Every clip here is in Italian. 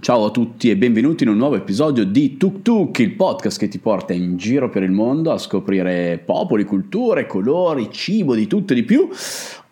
Ciao a tutti e benvenuti in un nuovo episodio di Tuk Tuk, il podcast che ti porta in giro per il mondo a scoprire popoli, culture, colori, cibo, di tutto e di più.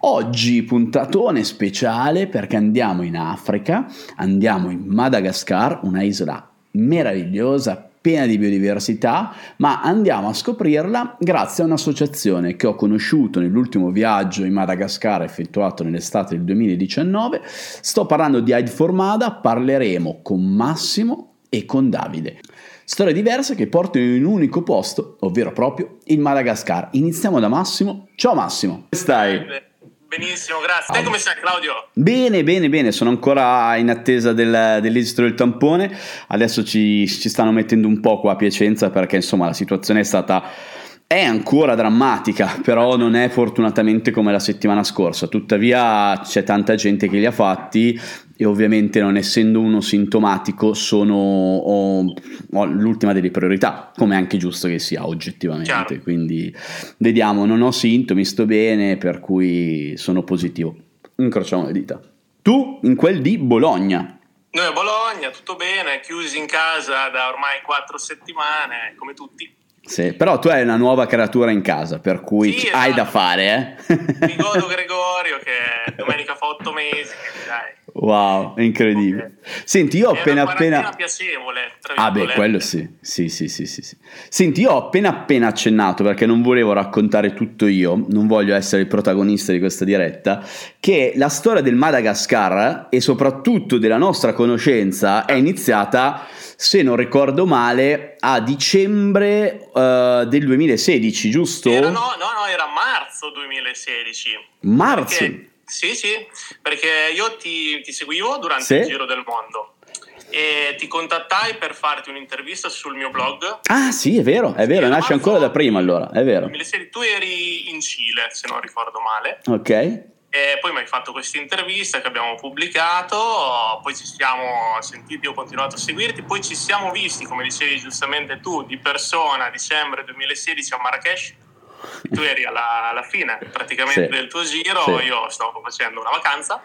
Oggi puntatone speciale perché andiamo in Africa, andiamo in Madagascar, una isola meravigliosa, piena di biodiversità, ma andiamo a scoprirla grazie a un'associazione che ho conosciuto nell'ultimo viaggio in Madagascar effettuato nell'estate del 2019. Sto parlando di Hide Formada, parleremo con Massimo e con Davide. Storie diverse che portano in un unico posto, ovvero proprio il Madagascar. Iniziamo da Massimo. Ciao Massimo. Come stai? Benissimo, grazie. Te come stai Claudio? Bene, bene, bene, sono ancora in attesa del, dell'esito del tampone, adesso ci, ci stanno mettendo un po' qua a Piacenza perché insomma la situazione è stata è ancora drammatica, però non è fortunatamente come la settimana scorsa. Tuttavia c'è tanta gente che li ha fatti e ovviamente non essendo uno sintomatico sono ho, ho l'ultima delle priorità, come è anche giusto che sia oggettivamente. Chiaro. Quindi vediamo, non ho sintomi, sto bene, per cui sono positivo. Incrociamo le dita. Tu in quel di Bologna. Noi a Bologna, tutto bene, chiusi in casa da ormai quattro settimane, come tutti. Sì, però tu hai una nuova creatura in casa, per cui sì, hai da esatto. fare, eh? Mi godo Gregorio che domenica fa otto mesi, dai. Wow, incredibile. Okay. Senti, io ho appena appena piacevole, Ah beh, quello sì. Sì, sì, sì, sì, sì. Senti, io ho appena appena accennato perché non volevo raccontare tutto io, non voglio essere il protagonista di questa diretta, che la storia del Madagascar e soprattutto della nostra conoscenza è iniziata se non ricordo male, a dicembre uh, del 2016, giusto? Era, no, no, no, era marzo 2016. Marzo? Perché, sì, sì, perché io ti, ti seguivo durante sì? il Giro del Mondo e ti contattai per farti un'intervista sul mio blog. Ah sì, è vero, è vero, nasce ancora da prima allora, è vero. 2016, tu eri in Cile, se non ricordo male. Ok. E poi mi hai fatto questa intervista che abbiamo pubblicato, poi ci siamo sentiti, ho continuato a seguirti, poi ci siamo visti, come dicevi giustamente tu, di persona a dicembre 2016 a Marrakesh. Tu eri alla, alla fine praticamente sì. del tuo giro, sì. io stavo facendo una vacanza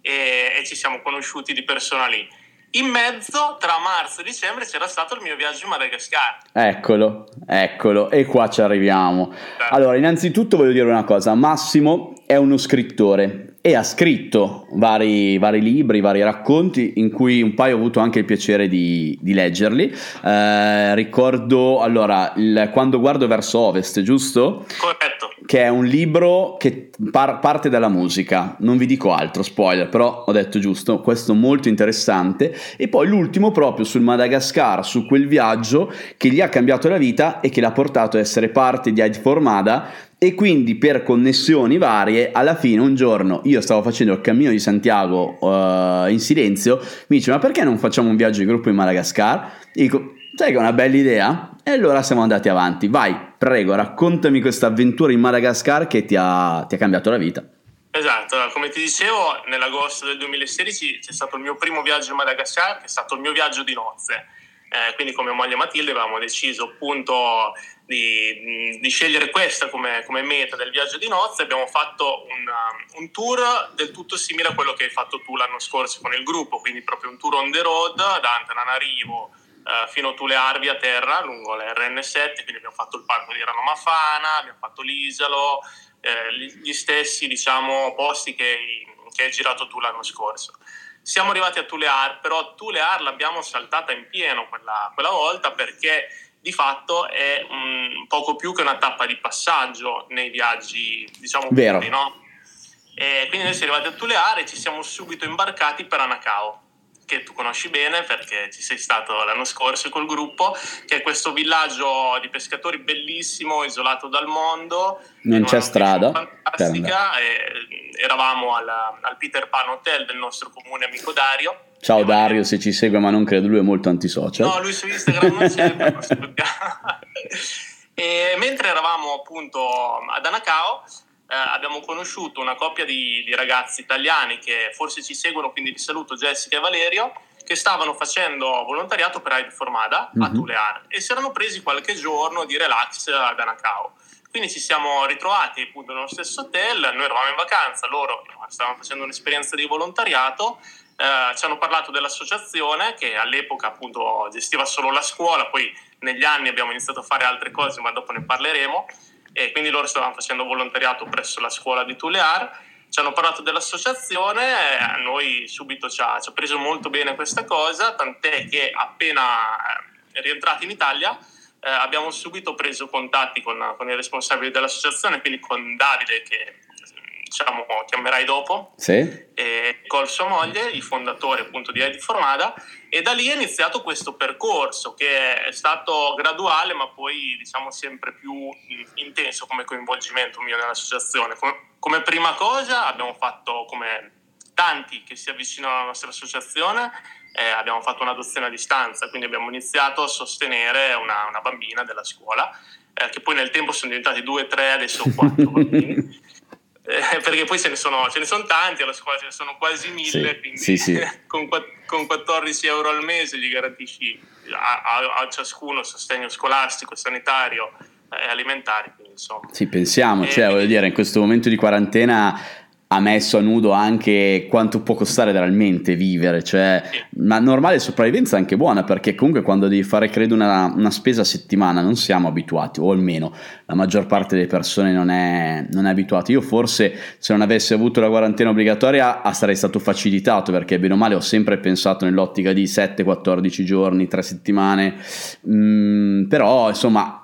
e, e ci siamo conosciuti di persona lì in mezzo tra marzo e dicembre c'era stato il mio viaggio in Madagascar. Eccolo, eccolo, e qua ci arriviamo. Certo. Allora, innanzitutto voglio dire una cosa, Massimo è uno scrittore e ha scritto vari, vari, libri, vari racconti in cui un paio ho avuto anche il piacere di, di leggerli. Eh, ricordo allora il, Quando guardo verso ovest, giusto? Corretto. Che è un libro che par- parte dalla musica, non vi dico altro, spoiler, però ho detto giusto, questo molto interessante. E poi l'ultimo proprio sul Madagascar, su quel viaggio che gli ha cambiato la vita e che l'ha portato a essere parte di Heid Formada e quindi per connessioni varie alla fine un giorno io stavo facendo il cammino di Santiago uh, in silenzio mi dice ma perché non facciamo un viaggio di gruppo in Madagascar? E dico sai che è una bella idea e allora siamo andati avanti vai prego raccontami questa avventura in Madagascar che ti ha, ti ha cambiato la vita Esatto, come ti dicevo, nell'agosto del 2016 c'è stato il mio primo viaggio in Madagascar, che è stato il mio viaggio di nozze. Eh, quindi come moglie Matilde avevamo deciso appunto di, di scegliere questa come, come, meta del viaggio di nozze. Abbiamo fatto un, um, un, tour del tutto simile a quello che hai fatto tu l'anno scorso con il gruppo, quindi proprio un tour on the road da Antananarivo eh, fino a Tulearvi a terra lungo la RN7, quindi abbiamo fatto il parco di Ranomafana, abbiamo fatto l'Isalo, eh, gli stessi diciamo, posti che, che hai girato tu l'anno scorso. Siamo arrivati a Tulear, però Tulear l'abbiamo saltata in pieno quella, quella volta perché di fatto è un, poco più che una tappa di passaggio nei viaggi, diciamo, Vero. Puri, no? Quindi noi siamo arrivati a Tulear e ci siamo subito imbarcati per Anacao che tu conosci bene perché ci sei stato l'anno scorso col gruppo, che è questo villaggio di pescatori bellissimo, isolato dal mondo. Non c'è strada. Fantastica. eravamo al, al, Peter Pan Hotel del nostro comune amico Dario. Ciao Dario, se ci segue, ma non credo, lui è molto antisocial. No, lui su Instagram non c'è, però E mentre eravamo appunto ad Anacao, eh, abbiamo conosciuto una coppia di, di, ragazzi italiani che forse ci seguono, quindi vi saluto Jessica e Valerio, che stavano facendo volontariato per Aid Formada mm-hmm. a mhm. Tulear e si erano presi qualche giorno di relax ad Anacao. Quindi ci siamo ritrovati appunto nello stesso hotel, noi eravamo in vacanza, loro stavano facendo un'esperienza di volontariato eh, ci hanno parlato dell'associazione che all'epoca appunto gestiva solo la scuola, poi negli anni abbiamo iniziato a fare altre cose, ma dopo ne parleremo, e quindi loro stavano facendo volontariato presso la scuola di Tulear ci hanno parlato dell'associazione, a noi subito ci ha, ci ha, preso molto bene questa cosa, tant'è che appena eh, rientrati in Italia eh, abbiamo subito preso contatti con, con, i responsabili dell'associazione, quindi con Davide che diciamo, chiamerai dopo, sì. e con sua moglie, i fondatori appunto di Edi Formada, e da lì è iniziato questo percorso che è stato graduale ma poi diciamo sempre più intenso come coinvolgimento mio nell'associazione. Come, come prima cosa abbiamo fatto come tanti che si avvicinano alla nostra associazione, eh, abbiamo fatto un'adozione a distanza, quindi abbiamo iniziato a sostenere una, una bambina della scuola, eh, che poi nel tempo sono diventati due, tre, adesso quattro bambini. Eh, perché poi ce ne, sono, ce ne, sono, tanti alla scuola, ce ne sono quasi mille, sì, quindi sì, sì. Con, con, 14 euro al mese gli garantisci a, a, a ciascuno sostegno scolastico, sanitario e alimentare. Quindi, insomma. Sì, pensiamo, cioè, voglio dire, in questo momento di quarantena ha messo a nudo anche quanto può costare realmente vivere, cioè una normale sopravvivenza è anche buona perché comunque quando devi fare credo una, una, spesa a settimana non siamo abituati o almeno la maggior parte delle persone non è, non è abituata. Io forse se non avessi avuto la quarantena obbligatoria sarei stato facilitato perché bene o male ho sempre pensato nell'ottica di 7-14 giorni, 3 settimane, mm, però insomma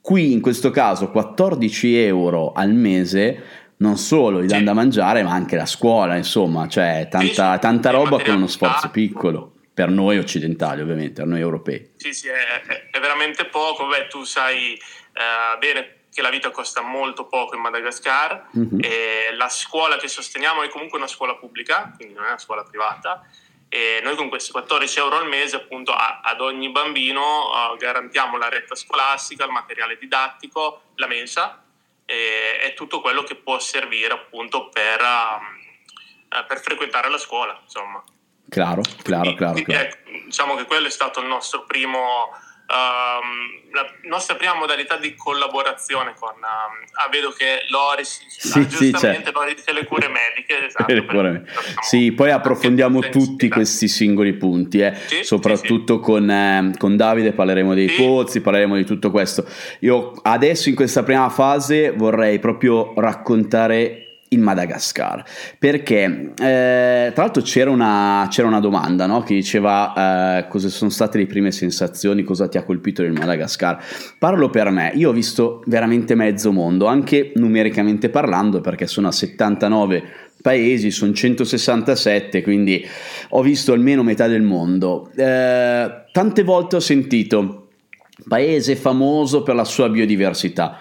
qui in questo caso 14 euro al mese non solo gli danno da mangiare, ma anche la scuola, insomma, cioè tanta, tanta roba con uno sforzo piccolo. Per noi occidentali, ovviamente, per noi europei. Sì, sì, è, è veramente poco. Beh, tu sai eh, bene che la vita costa molto poco in Madagascar mm-hmm. e la scuola che sosteniamo è comunque una scuola pubblica, quindi non è una scuola privata. E noi con questi 14 euro al mese, appunto, a, ad ogni bambino uh, garantiamo la retta scolastica, il materiale didattico, la mensa, e, è tutto quello che può servire appunto per, uh, per frequentare la scuola, insomma. Claro, claro, claro. Quindi, claro. Ecco, diciamo che quello è stato il nostro primo Um, la nostra prima modalità di collaborazione con um, ah, vedo che Lori sì, sì, ah, giustamente Lori dice le cure mediche esatto, le cure mediche. Diciamo, sì poi approfondiamo tutti questi singoli punti eh. sì, soprattutto sì, Con, eh, con, Davide parleremo dei pozzi parleremo di tutto questo. Io adesso in questa prima fase vorrei proprio raccontare in Madagascar. Perché eh, tra l'altro c'era una, c'era una domanda no? che diceva eh, cosa sono state le prime sensazioni? Cosa ti ha colpito nel Madagascar? Parlo per me. Io ho visto veramente mezzo mondo anche numericamente parlando perché sono a 79 paesi sono 167 quindi ho visto almeno metà del mondo. Eh, tante volte ho sentito paese famoso per la sua biodiversità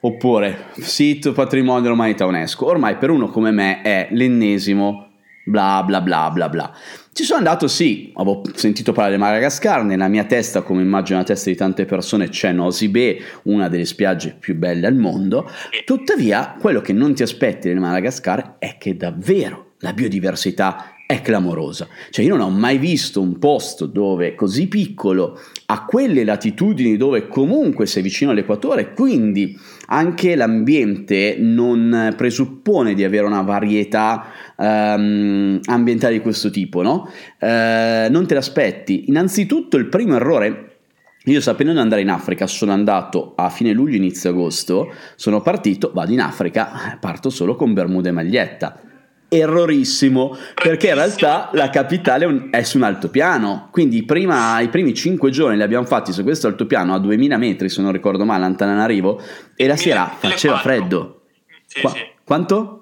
Oppure sito patrimonio dell'umanità UNESCO. Ormai per uno come me è l'ennesimo bla bla bla bla bla. Ci sono andato, sì, avevo sentito parlare di Madagascar, nella mia testa, come immagino la testa di tante persone, c'è Nosy una delle spiagge più belle al mondo. Tuttavia, quello che non ti aspetti nel Madagascar è che davvero la biodiversità è clamorosa. Cioè io non ho mai visto un posto dove così piccolo, a quelle latitudini dove comunque sei vicino all'equatore, quindi anche l'ambiente non presuppone di avere una varietà um, ambientale di questo tipo, no? Uh, non te l'aspetti. Innanzitutto il primo errore io sapendo di andare in Africa, sono andato a fine luglio, inizio agosto, sono partito, vado in Africa, parto solo con Bermuda e maglietta errorissimo perché in realtà la capitale è su un altopiano. Quindi prima, i primi 5 giorni li abbiamo fatti su questo altopiano a 2000 metri se non ricordo male Antananarivo e la sera faceva freddo. Sì, Qua- sì. quanto?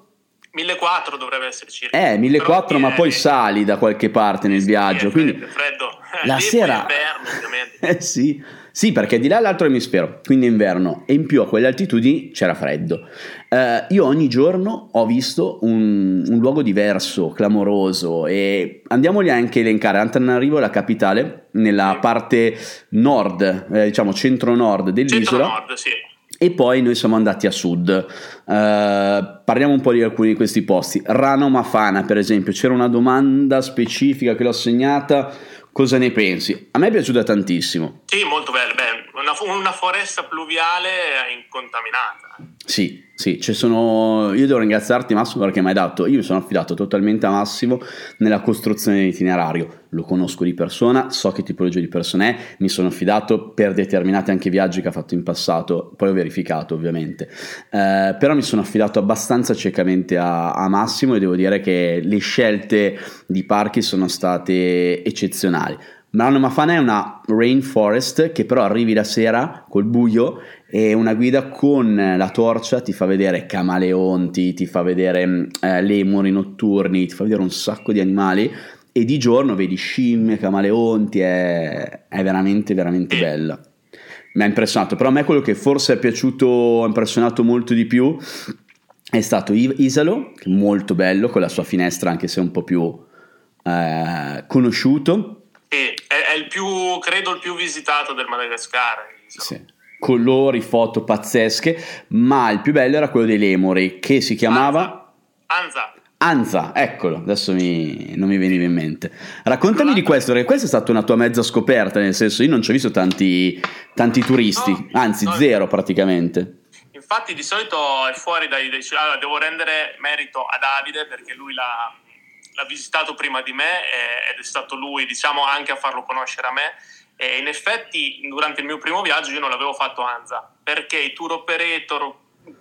1400 dovrebbe essere circa. Eh 1400 ma poi sali da qualche parte nel viaggio quindi freddo. la sera eh sì sì, perché di là all'altro emisfero, quindi inverno, e in più a quelle altitudini c'era freddo. Uh, io ogni giorno ho visto un, un, luogo diverso, clamoroso, e andiamoli anche a elencare. Antananarivo è la capitale, nella parte nord, eh, diciamo centro-nord dell'isola. Centro-nord, sì. E poi noi siamo andati a sud. Uh, parliamo un po' di alcuni di questi posti. Rano Mafana, per esempio, c'era una domanda specifica che l'ho segnata Cosa ne pensi? A me è piaciuta tantissimo. Sì, molto bello. Beh, una, una, foresta pluviale incontaminata. Sì, sì, sono... io devo ringraziarti Massimo perché mi hai dato, io mi sono affidato totalmente a Massimo nella costruzione dell'itinerario, lo conosco di persona, so che tipologia di persona è, mi sono affidato per determinati anche viaggi che ha fatto in passato, poi ho verificato ovviamente, eh, però mi sono affidato abbastanza ciecamente a, a Massimo e devo dire che le scelte di parchi sono state eccezionali. Milano Mafana è una rainforest che però arrivi la sera col buio e una guida con la torcia ti fa vedere camaleonti, ti fa vedere mm, eh, lemuri notturni, ti fa vedere un sacco di animali e di giorno vedi scimmie, camaleonti, è, è veramente veramente bella. Mi ha impressionato, però a me quello che forse è piaciuto, ha impressionato molto di più è stato Isalo, molto bello, con la sua finestra anche se un po' più eh, conosciuto sì, è, è, il più, credo, il più visitato del Madagascar. Sì. Colori, foto pazzesche, ma il più bello era quello dei lemuri, che si chiamava... Anza. Anza, eccolo, adesso mi, non mi veniva in mente. Raccontami di questo, perché questa è stata una tua mezza scoperta, nel senso io non ci ho visto tanti, tanti turisti, no, anzi no, zero praticamente. Infatti di solito è fuori dai... dai allora, devo rendere merito a Davide perché lui l'ha l'ha visitato prima di me ed è stato lui, diciamo, anche a farlo conoscere a me. E in effetti, durante il mio primo viaggio, io non l'avevo fatto Anza perché i tour operator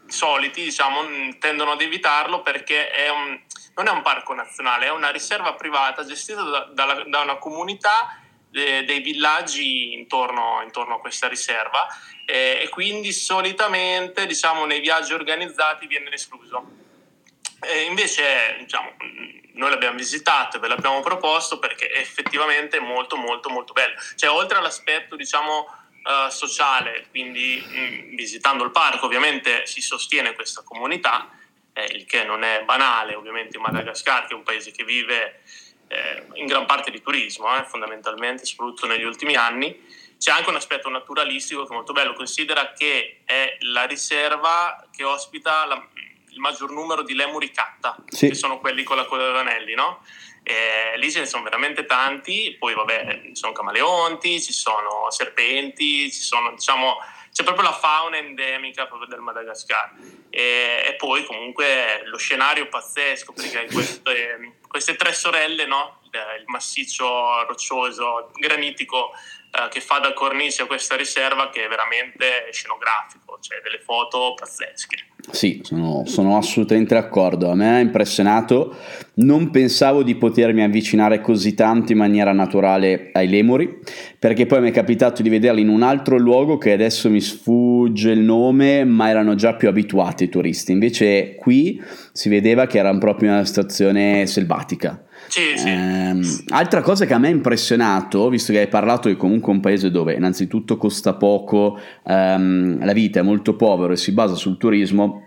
soliti, diciamo, tendono ad evitarlo perché è un, non è un parco nazionale, è una riserva privata gestita da, da, da una comunità dei villaggi intorno, intorno, a questa riserva eh, e quindi solitamente diciamo, nei viaggi organizzati viene escluso. E invece diciamo, noi l'abbiamo visitato e ve l'abbiamo proposto perché effettivamente è molto molto molto bello. Cioè oltre all'aspetto diciamo uh, sociale, quindi mh, mm, visitando il parco ovviamente si sostiene questa comunità, eh, il che non è banale ovviamente in Madagascar che è un paese che vive eh, in gran parte di turismo eh, fondamentalmente, soprattutto negli ultimi anni. C'è anche un aspetto naturalistico che è molto bello, considera che è la riserva che ospita la, il maggior numero di lemuri catta, sì. che sono quelli con la coda d'anelli, no? E lì ce ne sono veramente tanti, poi vabbè, ci sono camaleonti, ci sono serpenti, ci sono, diciamo, c'è proprio la fauna endemica proprio del Madagascar. E, e poi comunque lo scenario pazzesco, perché hai queste, queste tre sorelle, no? il massiccio roccioso, granitico eh, che fa da cornice a questa riserva che è veramente scenografico, cioè delle foto pazzesche. Sì, sono, sono, assolutamente d'accordo. A me ha impressionato. Non pensavo di potermi avvicinare così tanto in maniera naturale ai lemuri, perché poi mi è capitato di vederli in un altro luogo che adesso mi sfugge il nome, ma erano già più abituati i turisti. Invece qui si vedeva che erano proprio in una situazione selvatica. Sì, sì. Eh, altra cosa che a me ha impressionato, visto che hai parlato di comunque un paese dove innanzitutto costa poco, ehm, la vita è molto povera e si basa sul turismo,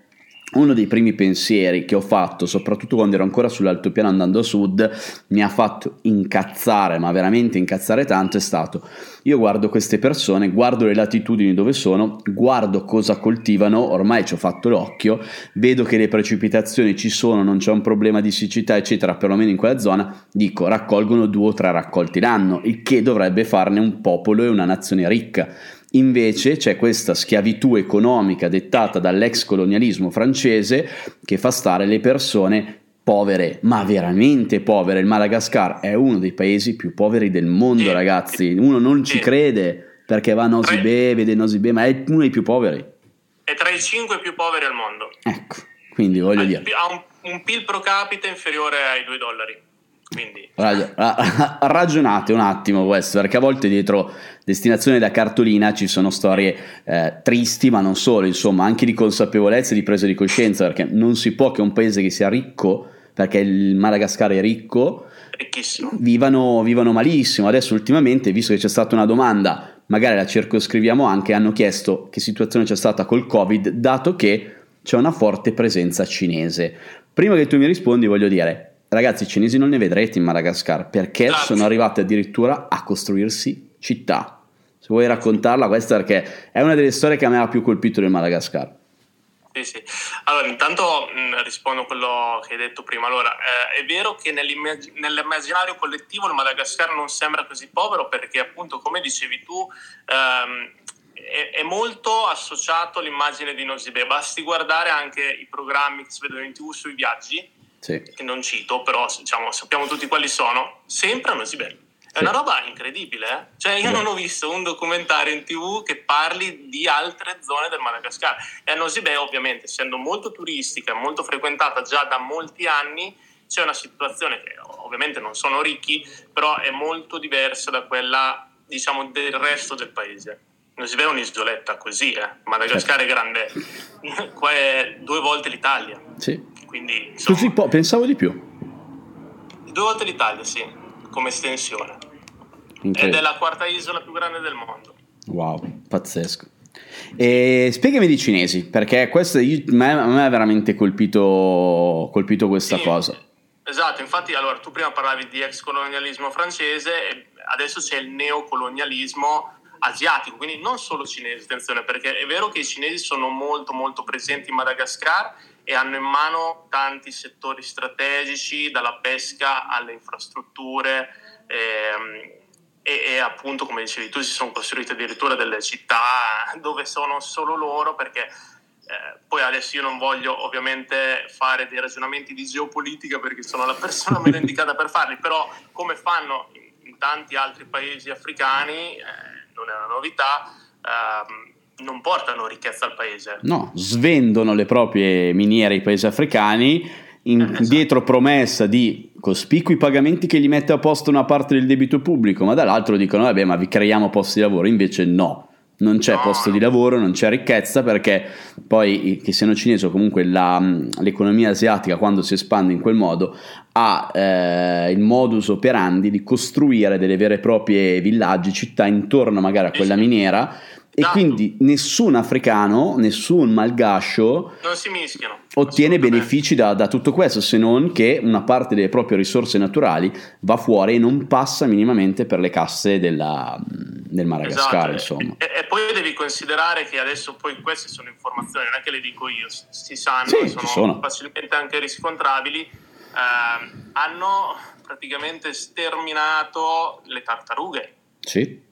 uno dei primi pensieri che ho fatto, soprattutto quando ero ancora sull'altopiano andando a sud, mi ha fatto incazzare, ma veramente incazzare tanto, è stato io guardo queste persone, guardo le latitudini dove sono, guardo cosa coltivano, ormai ci ho fatto l'occhio, vedo che le precipitazioni ci sono, non c'è un problema di siccità, eccetera, perlomeno in quella zona, dico raccolgono due o tre raccolti l'anno, il che dovrebbe farne un popolo e una nazione ricca Invece c'è questa schiavitù economica dettata dall'ex colonialismo francese che fa stare le persone povere, ma veramente povere. Il Madagascar è uno dei paesi più poveri del mondo, ragazzi. Uno non ci crede perché va a Nosibè, vede Nosibè, ma è uno dei più poveri. È tra i cinque più poveri al mondo. Ecco, quindi voglio ha, dire. Ha un, un PIL pro capite inferiore ai 2 dollari. Quindi... Ragionate un attimo questo, perché a volte dietro destinazione da cartolina ci sono storie eh, tristi, ma non solo, insomma, anche di consapevolezza e di presa di coscienza, perché non si può che un paese che sia ricco, perché il Madagascar è ricco, vivano, vivano malissimo. Adesso ultimamente, visto che c'è stata una domanda, magari la circoscriviamo anche, hanno chiesto che situazione c'è stata col Covid, dato che c'è una forte presenza cinese. Prima che tu mi rispondi, voglio dire, Ragazzi, i cinesi non ne vedrete in Madagascar perché Grazie. sono arrivati addirittura a costruirsi città. Se vuoi raccontarla, questa perché è una delle storie che a me ha più colpito del Madagascar. Sì, sì. Allora, intanto mh, mm, rispondo a quello che hai detto prima. Allora, eh, è vero che nell'immag- nell'immaginario collettivo il Madagascar non sembra così povero perché, appunto, come dicevi tu, ehm, è, molto associato all'immagine di Nosibè. Basti guardare anche i programmi che si vedono in tv sui viaggi, sì. che non cito, però diciamo, sappiamo tutti quali sono, sempre a Nosibè. È una roba incredibile, eh? Cioè, io non ho visto un documentario in tv che parli di altre zone del Madagascar. E a Nosibè, ovviamente, essendo molto turistica e molto frequentata già da molti anni, c'è una situazione che ovviamente non sono ricchi, però è molto diversa da quella, diciamo, del resto del paese. Nosibè è un'isoletta così, eh? Madagascar certo. è grande, qua è due volte l'Italia. Sì. Quindi, insomma, Così po- pensavo di più. Due volte l'Italia, sì, come estensione. Ed è la quarta isola più grande del mondo. Wow, pazzesco. E spiegami di cinesi, perché questo io, a me ha veramente colpito, colpito questa sì, cosa. Esatto, infatti allora tu prima parlavi di ex colonialismo francese e adesso c'è il neocolonialismo asiatico, quindi non solo cinese, attenzione, perché è vero che i cinesi sono molto molto presenti in Madagascar e hanno in mano tanti settori strategici, dalla pesca alle infrastrutture. Ehm, e, e, appunto, come dicevi tu, si sono costruite addirittura delle città dove sono solo loro perché eh, poi adesso io non voglio ovviamente fare dei ragionamenti di geopolitica perché sono la persona meno indicata per farli, però come fanno in, in tanti altri paesi africani, eh, non è una novità, ehm, non portano ricchezza al paese. No, svendono le proprie miniere ai paesi africani in, esatto. dietro promessa di cospicui pagamenti che gli mette a posto una parte del debito pubblico, ma dall'altro dicono vabbè ma vi creiamo posti di lavoro, invece no. Non c'è no, posto di lavoro, non c'è ricchezza perché poi che siano cinesi o comunque la, l'economia asiatica quando si espande in quel modo ha eh, il modus operandi di costruire delle vere e proprie villaggi, città intorno magari a quella miniera e esatto. quindi nessun africano, nessun malgascio ottiene benefici da, da, tutto questo, se non che una parte delle proprie risorse naturali va fuori e non passa minimamente per le casse della, del Madagascar. Esatto. E, e, poi devi considerare che adesso poi queste sono informazioni, non è che le dico io, si sanno, sì, sono, sono, facilmente anche riscontrabili. Eh, hanno praticamente sterminato le tartarughe. Sì.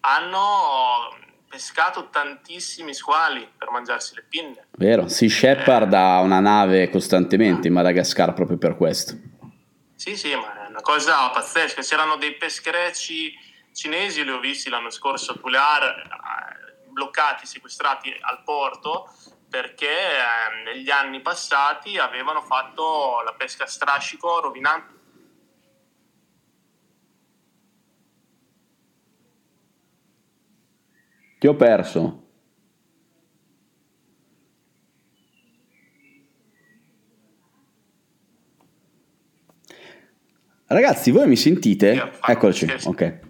Hanno pescato tantissimi squali per mangiarsi le pinne. Vero, Shepherd eh. ha una nave costantemente in Madagascar proprio per questo. Sì, sì, ma è una cosa pazzesca. C'erano dei pescherecci cinesi, li ho visti l'anno scorso a Pular, eh, bloccati, sequestrati al porto perché eh, negli anni passati avevano fatto la pesca a strascico rovinando Ti ho perso. Ragazzi, voi mi sentite? Eccoci, ok.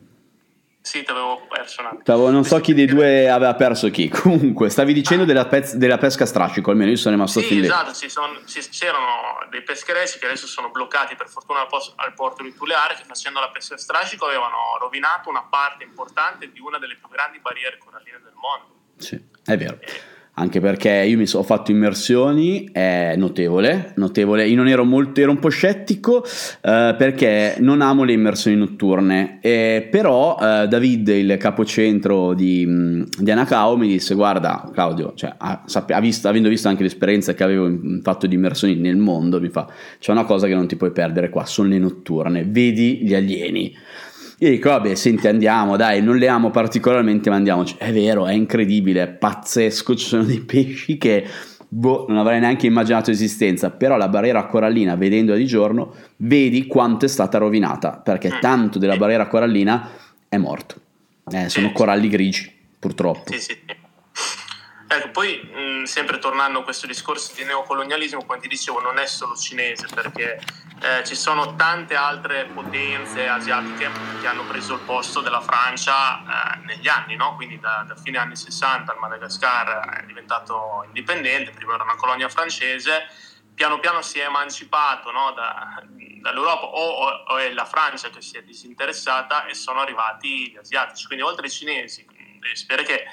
Sì, ti avevo perso un attimo. non so chi dei due aveva perso chi. Comunque, stavi dicendo ah. della, pez- della, pesca a strascico, almeno io sono rimasto sì, fin. Esatto, sì, son, sì, c'erano dei pescherecci che adesso sono bloccati per fortuna al, posto, al porto di Tuleare che facendo la pesca a strascico avevano rovinato una parte importante di una delle più grandi barriere coralline del mondo. Sì, è vero. E, anche perché io mi so, ho fatto immersioni, è notevole, notevole. Io non ero molto, ero un po' scettico eh, perché non amo le immersioni notturne, eh, però eh, David, il capocentro di, di Anacao, mi disse guarda Claudio, cioè, ha, ha visto, avendo visto anche l'esperienza che avevo fatto di immersioni nel mondo, mi fa, c'è una cosa che non ti puoi perdere qua, sono le notturne, vedi gli alieni. Io dico, vabbè, senti, andiamo, dai, non le amo particolarmente, ma andiamoci. È vero, è incredibile, è pazzesco, ci sono dei pesci che boh, non avrei neanche immaginato esistenza, però la barriera corallina, vedendola di giorno, vedi quanto è stata rovinata, perché mm. tanto della barriera corallina è morto. Eh, sono coralli grigi, purtroppo. Sì, sì. Ecco, poi mh, sempre tornando a questo discorso di neocolonialismo, come ti dicevo, non è solo cinese, perché eh, ci sono tante altre potenze asiatiche che hanno preso il posto della Francia eh, negli anni, no? quindi da, da, fine anni 60 il Madagascar è diventato indipendente, prima era una colonia francese, piano piano si è emancipato no? da, dall'Europa o, o, è la Francia che si è disinteressata e sono arrivati gli asiatici, quindi oltre ai cinesi, devi sapere che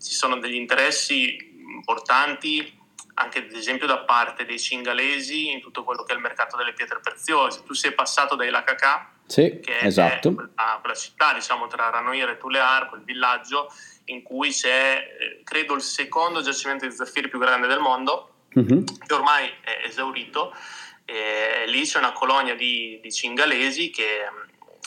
ci sono degli interessi importanti anche ad esempio da parte dei cingalesi in tutto quello che è il mercato delle pietre preziose. Tu sei passato dai Lacacà, sì, che esatto. è quella, quella, città, diciamo, tra Ranoir e Tulear, quel villaggio in cui c'è, eh, credo, il secondo giacimento di zaffiri più grande del mondo, mm-hmm. che ormai è esaurito. E lì c'è una colonia di, di cingalesi che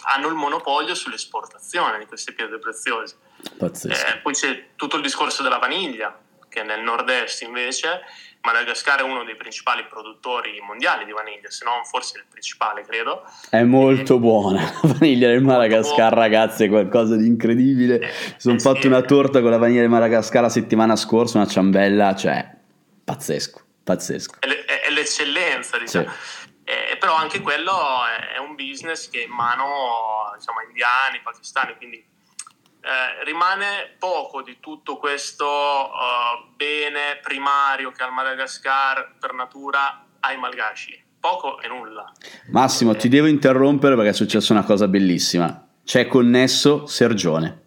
hanno il monopolio sull'esportazione di queste pietre preziose. Eh, poi c'è tutto il discorso della vaniglia, che nel nord-est invece Madagascar è uno dei principali produttori mondiali di vaniglia, se non forse il principale, credo. È molto e... buona la vaniglia del Madagascar, ragazzi, è qualcosa di incredibile. Eh, Sono eh, fatto sì, una torta con la vaniglia del Madagascar la settimana scorsa, una ciambella, cioè pazzesco, pazzesco. È, è, è l'eccellenza, diciamo. Sì. Eh, però anche quello è, è, un business che è in mano diciamo, indiani, pakistani, quindi eh, rimane poco di tutto questo uh, bene primario che ha il Madagascar per natura ai malgaci. Poco e nulla. Massimo, eh, ti devo interrompere perché è successa una cosa bellissima. C'è connesso Sergione.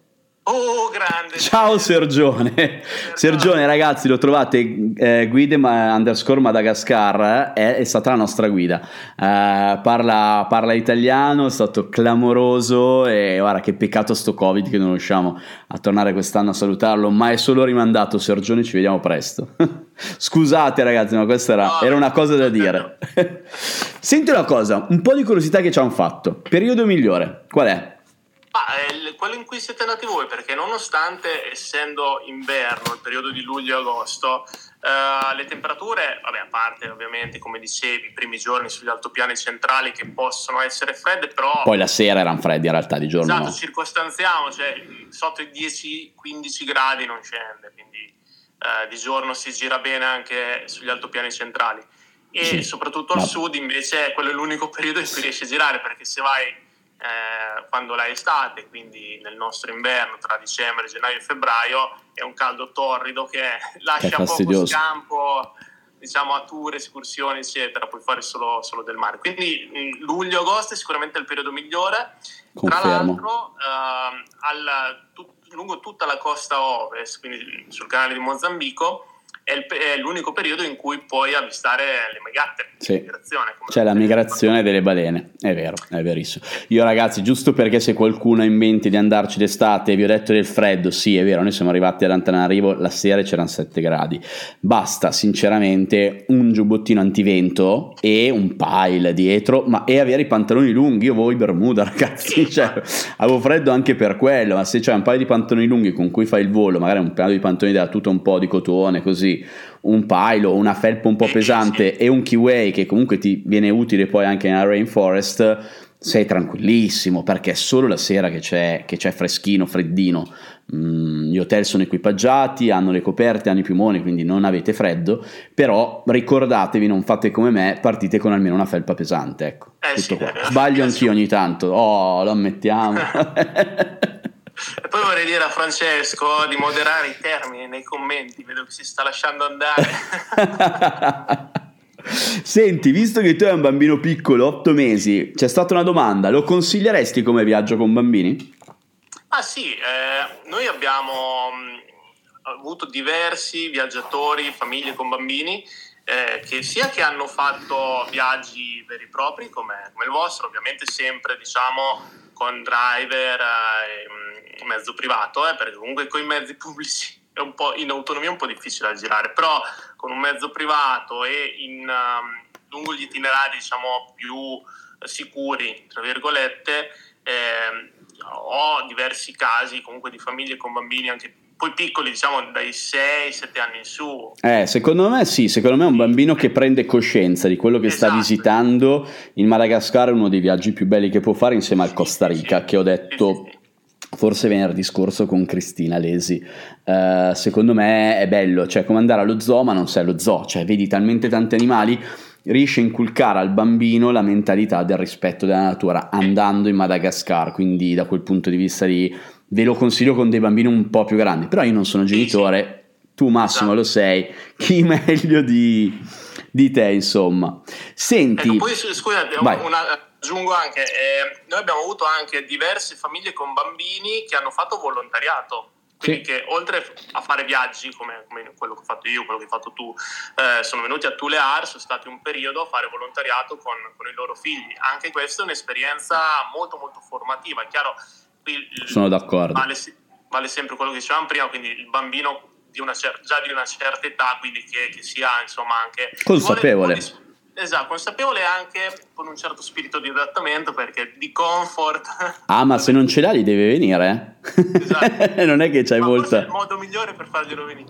Oh, grande! Ciao Sergione! Sergione, ragazzi, lo trovate eh, guide ma, underscore Madagascar, eh, è, stata la nostra guida. Eh, parla, parla, italiano, è stato clamoroso e guarda che peccato sto Covid che non riusciamo a tornare quest'anno a salutarlo, ma è solo rimandato Sergione, ci vediamo presto. Scusate ragazzi, ma questa era, no, era una cosa da dire. Senti una cosa, un po' di curiosità che ci hanno fatto. Periodo migliore, qual è? Ah, è quello in cui siete nati voi, perché nonostante essendo inverno, il periodo di luglio-agosto, uh, le temperature, vabbè, a parte ovviamente, come dicevi, i primi giorni sugli altopiani centrali che possono essere fredde, però... Poi la sera erano freddi in realtà, di giorno Esatto, no. circostanziamo, cioè sotto i 10-15 gradi non scende, quindi uh, di giorno si gira bene anche sugli altopiani centrali. E sì, soprattutto al ma... sud invece quello è l'unico periodo in cui riesci a girare, perché se vai eh, quando la estate, quindi nel nostro inverno tra dicembre, gennaio e febbraio, è un caldo torrido che lascia poco scampo diciamo, a tour, escursioni, eccetera, puoi fare solo, solo del mare. Quindi luglio-agosto è sicuramente il periodo migliore. Confermo. Tra l'altro, eh, al, tu, lungo tutta la costa ovest, quindi sul canale di Mozambico, è, l'unico periodo in cui puoi avvistare le megatte. Sì. C'è la migrazione delle balene, è vero, è verissimo. Io ragazzi, giusto perché se qualcuno ha in mente di andarci d'estate, vi ho detto del freddo, sì è vero, noi siamo arrivati ad Antananarivo, la sera c'erano 7 gradi, basta sinceramente un giubbottino antivento e un pile dietro, ma e avere i pantaloni lunghi, io voglio i Bermuda ragazzi, cioè, avevo freddo anche per quello, ma se c'è un paio di pantaloni lunghi con cui fai il volo, magari un paio di pantaloni della tuta un po' di cotone così, un pilo, una felpa un po' pesante e un keyway che comunque ti viene utile poi anche nella rainforest, sei tranquillissimo perché è solo la sera che c'è, che c'è freschino, freddino. Mm, gli hotel sono equipaggiati, hanno le coperte, hanno i piumoni, quindi non avete freddo, però ricordatevi, non fate come me, partite con almeno una felpa pesante, ecco. Eh tutto sì, qua. Sbaglio anch'io ogni tanto, oh, lo ammettiamo. E poi vorrei dire a Francesco di moderare i termini nei commenti, vedo che si sta lasciando andare. Senti, visto che tu hai un bambino piccolo, 8 mesi, c'è stata una domanda, lo consiglieresti come viaggio con bambini? Ah sì, eh, noi abbiamo mh, avuto diversi viaggiatori, famiglie con bambini, eh, che sia che hanno fatto viaggi veri e propri come, come il vostro, ovviamente sempre diciamo con driver e mm, mezzo privato, eh, perché comunque con i mezzi pubblici è un po' in autonomia è un po' difficile da girare, però con un mezzo privato e in, um, lungo gli itinerari diciamo più sicuri, tra virgolette, eh, ho diversi casi comunque di famiglie con bambini anche poi piccoli, diciamo dai 6-7 anni in su. Eh, secondo me sì, secondo me è un bambino che prende coscienza di quello che esatto. sta visitando. Il Madagascar è uno dei viaggi più belli che può fare insieme al Costa Rica, sì, che ho detto... Sì, forse venerdì scorso con Cristina Lesi. Uh, secondo me è bello, cioè come andare allo zoo, ma non sei allo zoo, cioè vedi talmente tanti animali, riesce a inculcare al bambino la mentalità del rispetto della natura andando in Madagascar, quindi da quel punto di vista lì ve lo consiglio con dei bambini un po' più grandi, però io non sono genitore, tu Massimo lo sei, chi meglio di, di te insomma. Senti... Ecco, poi scusate, una, aggiungo anche, eh, noi abbiamo avuto anche diverse famiglie con bambini che hanno fatto volontariato Quindi sì. che oltre a fare viaggi come, come, quello che ho fatto io, quello che hai fatto tu, eh, sono venuti a Tulear, sono stati un periodo a fare volontariato con, con, i loro figli. Anche questa è un'esperienza molto molto formativa. È chiaro, qui sono d'accordo. Vale, vale sempre quello che dicevamo prima, quindi il bambino di cer- già di una certa età, quindi che, che sia insomma anche consapevole. Vuole, Esatto, consapevole anche con un certo spirito di adattamento perché di comfort. Ah, ma se non ce l'ha, gli deve venire, eh? Esatto. non è che c'hai ma molta. È il modo migliore per farglielo venire.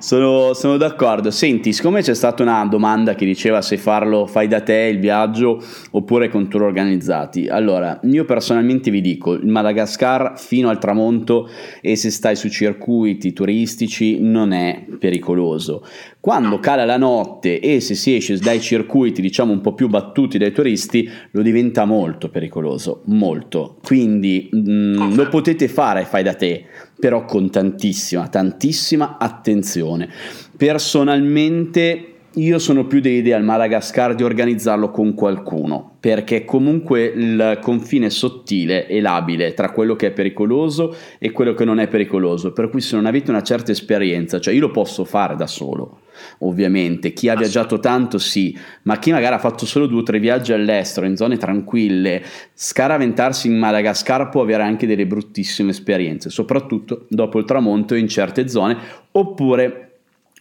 Sono, sono, d'accordo. Senti, siccome c'è stata una domanda che diceva se farlo fai da te il viaggio oppure con tour organizzati, allora io personalmente vi dico: il Madagascar fino al tramonto e se stai su circuiti turistici non è pericoloso. Quando cala la notte e se si esce dai circuiti diciamo un po' più battuti dai turisti lo diventa molto pericoloso, molto. Quindi mh, mm, lo potete fare fai da te, però con tantissima, tantissima attenzione. Personalmente io sono più dell'idea al Madagascar di organizzarlo con qualcuno, perché comunque il confine è sottile e labile tra quello che è pericoloso e quello che non è pericoloso, per cui se non avete una certa esperienza, cioè io lo posso fare da solo, ovviamente, chi ha viaggiato tanto sì, ma chi magari ha fatto solo due o tre viaggi all'estero, in zone tranquille, scaraventarsi in Madagascar può avere anche delle bruttissime esperienze, soprattutto dopo il tramonto in certe zone, oppure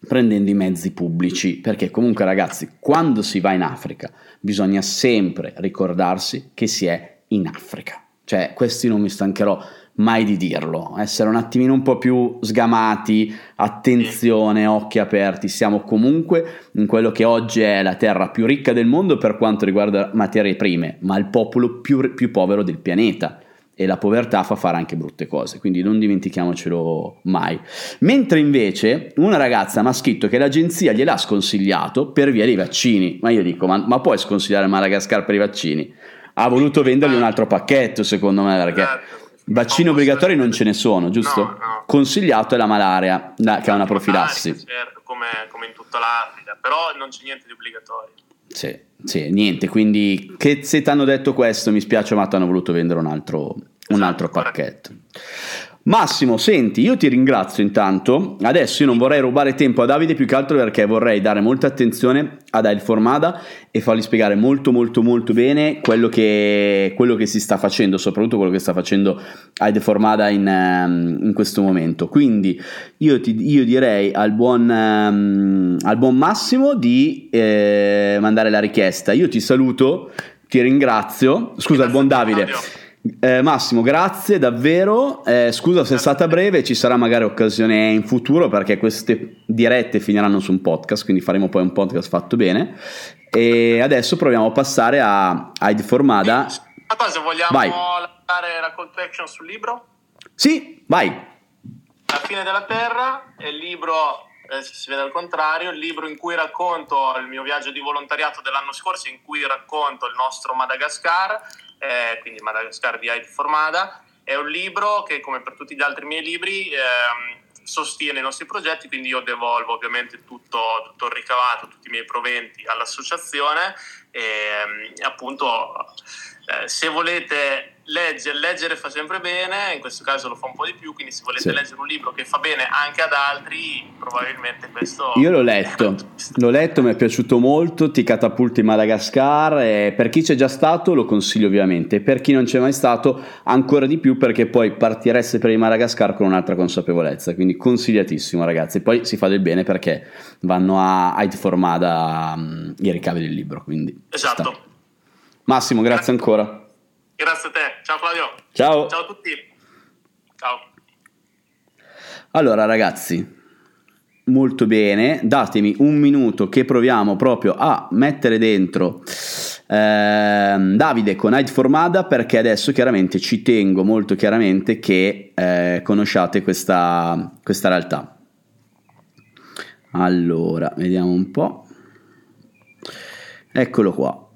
prendendo i mezzi pubblici, perché comunque ragazzi, quando si va in Africa bisogna sempre ricordarsi che si è in Africa. Cioè, questi non mi stancherò mai di dirlo, essere un attimino un po' più sgamati, attenzione, occhi aperti, siamo comunque in quello che oggi è la terra più ricca del mondo per quanto riguarda materie prime, ma il popolo più, più povero del pianeta e la povertà fa fare anche brutte cose, quindi non dimentichiamocelo mai. Mentre invece una ragazza mi ha scritto che l'agenzia gliel'ha sconsigliato per via dei vaccini, ma io dico, ma, ma puoi sconsigliare Madagascar per i vaccini? Ha voluto vendergli un altro pacchetto secondo me perché... Esatto. Vaccini obbligatori non ce ne sono, giusto? No, no. Consigliato è la malaria, la, che è una profilassi. Certo, come, come in tutta l'Africa, però non c'è niente di obbligatorio. Sì, sì, niente, quindi che se ti hanno detto questo mi spiace ma ti hanno voluto vendere un altro, un altro esatto, pacchetto. Massimo, senti, io ti ringrazio intanto. Adesso io non vorrei rubare tempo a Davide più che altro perché vorrei dare molta attenzione ad El Formada e fargli spiegare molto molto molto bene quello che, quello che si sta facendo, soprattutto quello che sta facendo Aide Formada in, um, in questo momento. Quindi io, ti, io direi al buon, um, al buon, Massimo di eh, mandare la richiesta. Io ti saluto, ti ringrazio. Scusa, al buon Davide. Eh, Massimo, grazie davvero. Eh, scusa se è stata breve, ci sarà magari occasione in futuro perché queste dirette finiranno su un podcast, quindi faremo poi un podcast fatto bene. E adesso proviamo a passare a Heidi Formada. Una cosa, vogliamo vai. lasciare la call to action sul libro? Sì, vai. La fine della Terra è il libro eh, si vede al contrario, il libro in cui racconto il mio viaggio di volontariato dell'anno scorso, in cui racconto il nostro Madagascar, eh, quindi Madagascar di Haiti Formada, è un libro che come per tutti gli altri miei libri eh, sostiene i nostri progetti, quindi io devolvo ovviamente tutto, tutto il ricavato, tutti i miei proventi all'associazione. E ehm, appunto eh, se volete leggere, leggere fa sempre bene, in questo caso lo fa un po' di più, quindi se volete sì. leggere un libro che fa bene anche ad altri, probabilmente questo... Io l'ho letto, l'ho letto, mi è piaciuto molto, ti catapulti Madagascar, e per chi c'è già stato lo consiglio ovviamente, per chi non c'è mai stato ancora di più perché poi partireste per il Madagascar con un'altra consapevolezza, quindi consigliatissimo ragazzi, poi si fa del bene perché vanno a Ait Formada um, i ricavi del libro, quindi... Esatto. Massimo, grazie ancora. Grazie a te, ciao Claudio. Ciao. Ciao a tutti. Ciao. Allora ragazzi, molto bene, datemi un minuto che proviamo proprio a mettere dentro eh, Davide con Night Formada perché adesso chiaramente ci tengo molto chiaramente che eh, conosciate questa, questa realtà. Allora, vediamo un po'. Eccolo qua.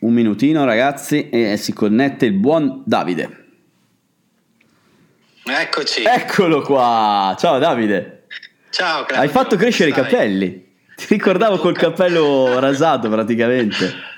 Un minutino ragazzi e si connette il buon Davide. Eccoci. Eccolo qua. Ciao Davide. Ciao. Claudio. Hai fatto crescere i capelli. Ti ricordavo col cappello rasato praticamente.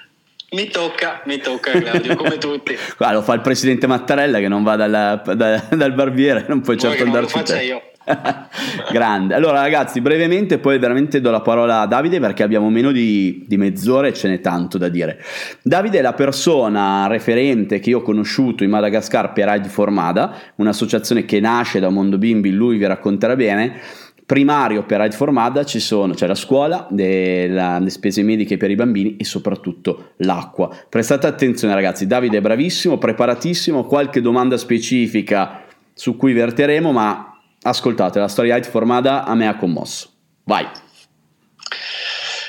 Mi tocca, mi tocca Claudio, come tutti. Qua lo fa il presidente Mattarella che non va dalla, da, dal barbiere, non puoi certo andarci. Lo faccia te. io. Grande. Allora, ragazzi, brevemente, poi veramente do la parola a Davide perché abbiamo meno di, di, mezz'ora e ce n'è tanto da dire. Davide è la persona referente che io ho conosciuto in Madagascar per Ride for Mada, un'associazione che nasce da Mondo Bimbi, lui vi racconterà bene. Primario per Ride for Mada ci sono, c'è la scuola, della, le spese mediche per i bambini e soprattutto l'acqua. Prestate attenzione ragazzi, Davide è bravissimo, preparatissimo, qualche domanda specifica su cui verteremo, ma ascoltate, la storia Hyde formata a me ha commosso. Vai.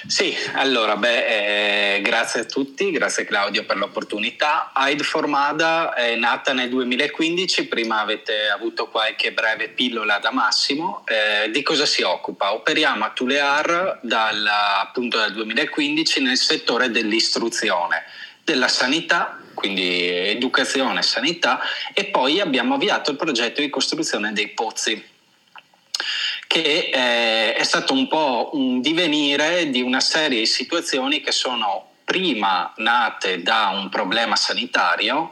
Sì, allora, beh, eh, grazie a tutti, grazie Claudio per l'opportunità. Hyde Formada è nata nel 2015, prima avete avuto qualche breve pillola da Massimo. Eh, di cosa si occupa? Operiamo a Tulear dal, appunto dal 2015 nel settore dell'istruzione, della sanità quindi educazione e sanità, e poi abbiamo avviato il progetto di costruzione dei pozzi che eh, è stato un po' un divenire di una serie di situazioni che sono prima nate da un problema sanitario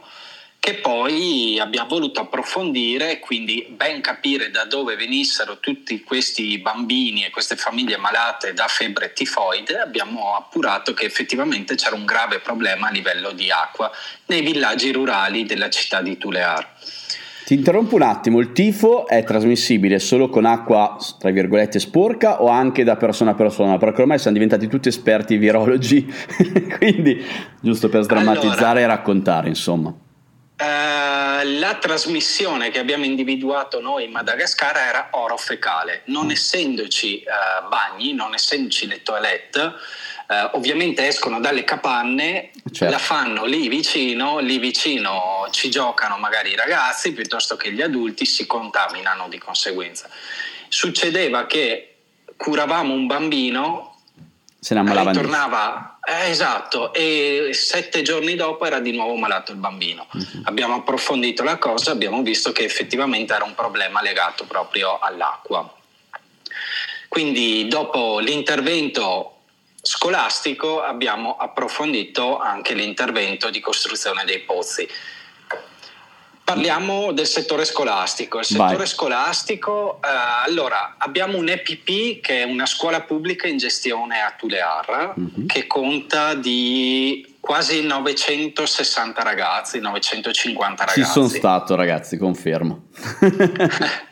che poi abbiamo voluto approfondire e quindi ben capire da dove venissero tutti questi bambini e queste famiglie malate da febbre tifoide, abbiamo appurato che effettivamente c'era un grave problema a livello di acqua nei villaggi rurali della città di Tulear. Ti interrompo un attimo, il tifo è trasmissibile solo con acqua, tra virgolette, sporca o anche da persona a persona? Perché ormai siamo diventati tutti esperti virologi, quindi giusto per sdrammatizzare allora, e raccontare, insomma. Uh, la trasmissione che abbiamo individuato noi in Madagascar era oro fecale. Non mm. essendoci uh, bagni, non essendoci le toilette, Uh, ovviamente escono dalle capanne, certo. la fanno lì vicino, lì vicino ci giocano magari i ragazzi piuttosto che gli adulti, si contaminano di conseguenza. Succedeva che curavamo un bambino se ne ammalava. Tornava, eh, esatto, e sette giorni dopo era di nuovo malato il bambino. Uh-huh. Abbiamo approfondito la cosa, abbiamo visto che effettivamente era un problema legato proprio all'acqua. Quindi dopo l'intervento scolastico abbiamo approfondito anche l'intervento di costruzione dei pozzi. Parliamo del settore scolastico. Il settore Vai. scolastico, eh, allora, abbiamo un EPP che è una scuola pubblica in gestione a Tulear, uh-huh. che conta di quasi 960 ragazzi, 950 ragazzi. Ci sono stato ragazzi, confermo.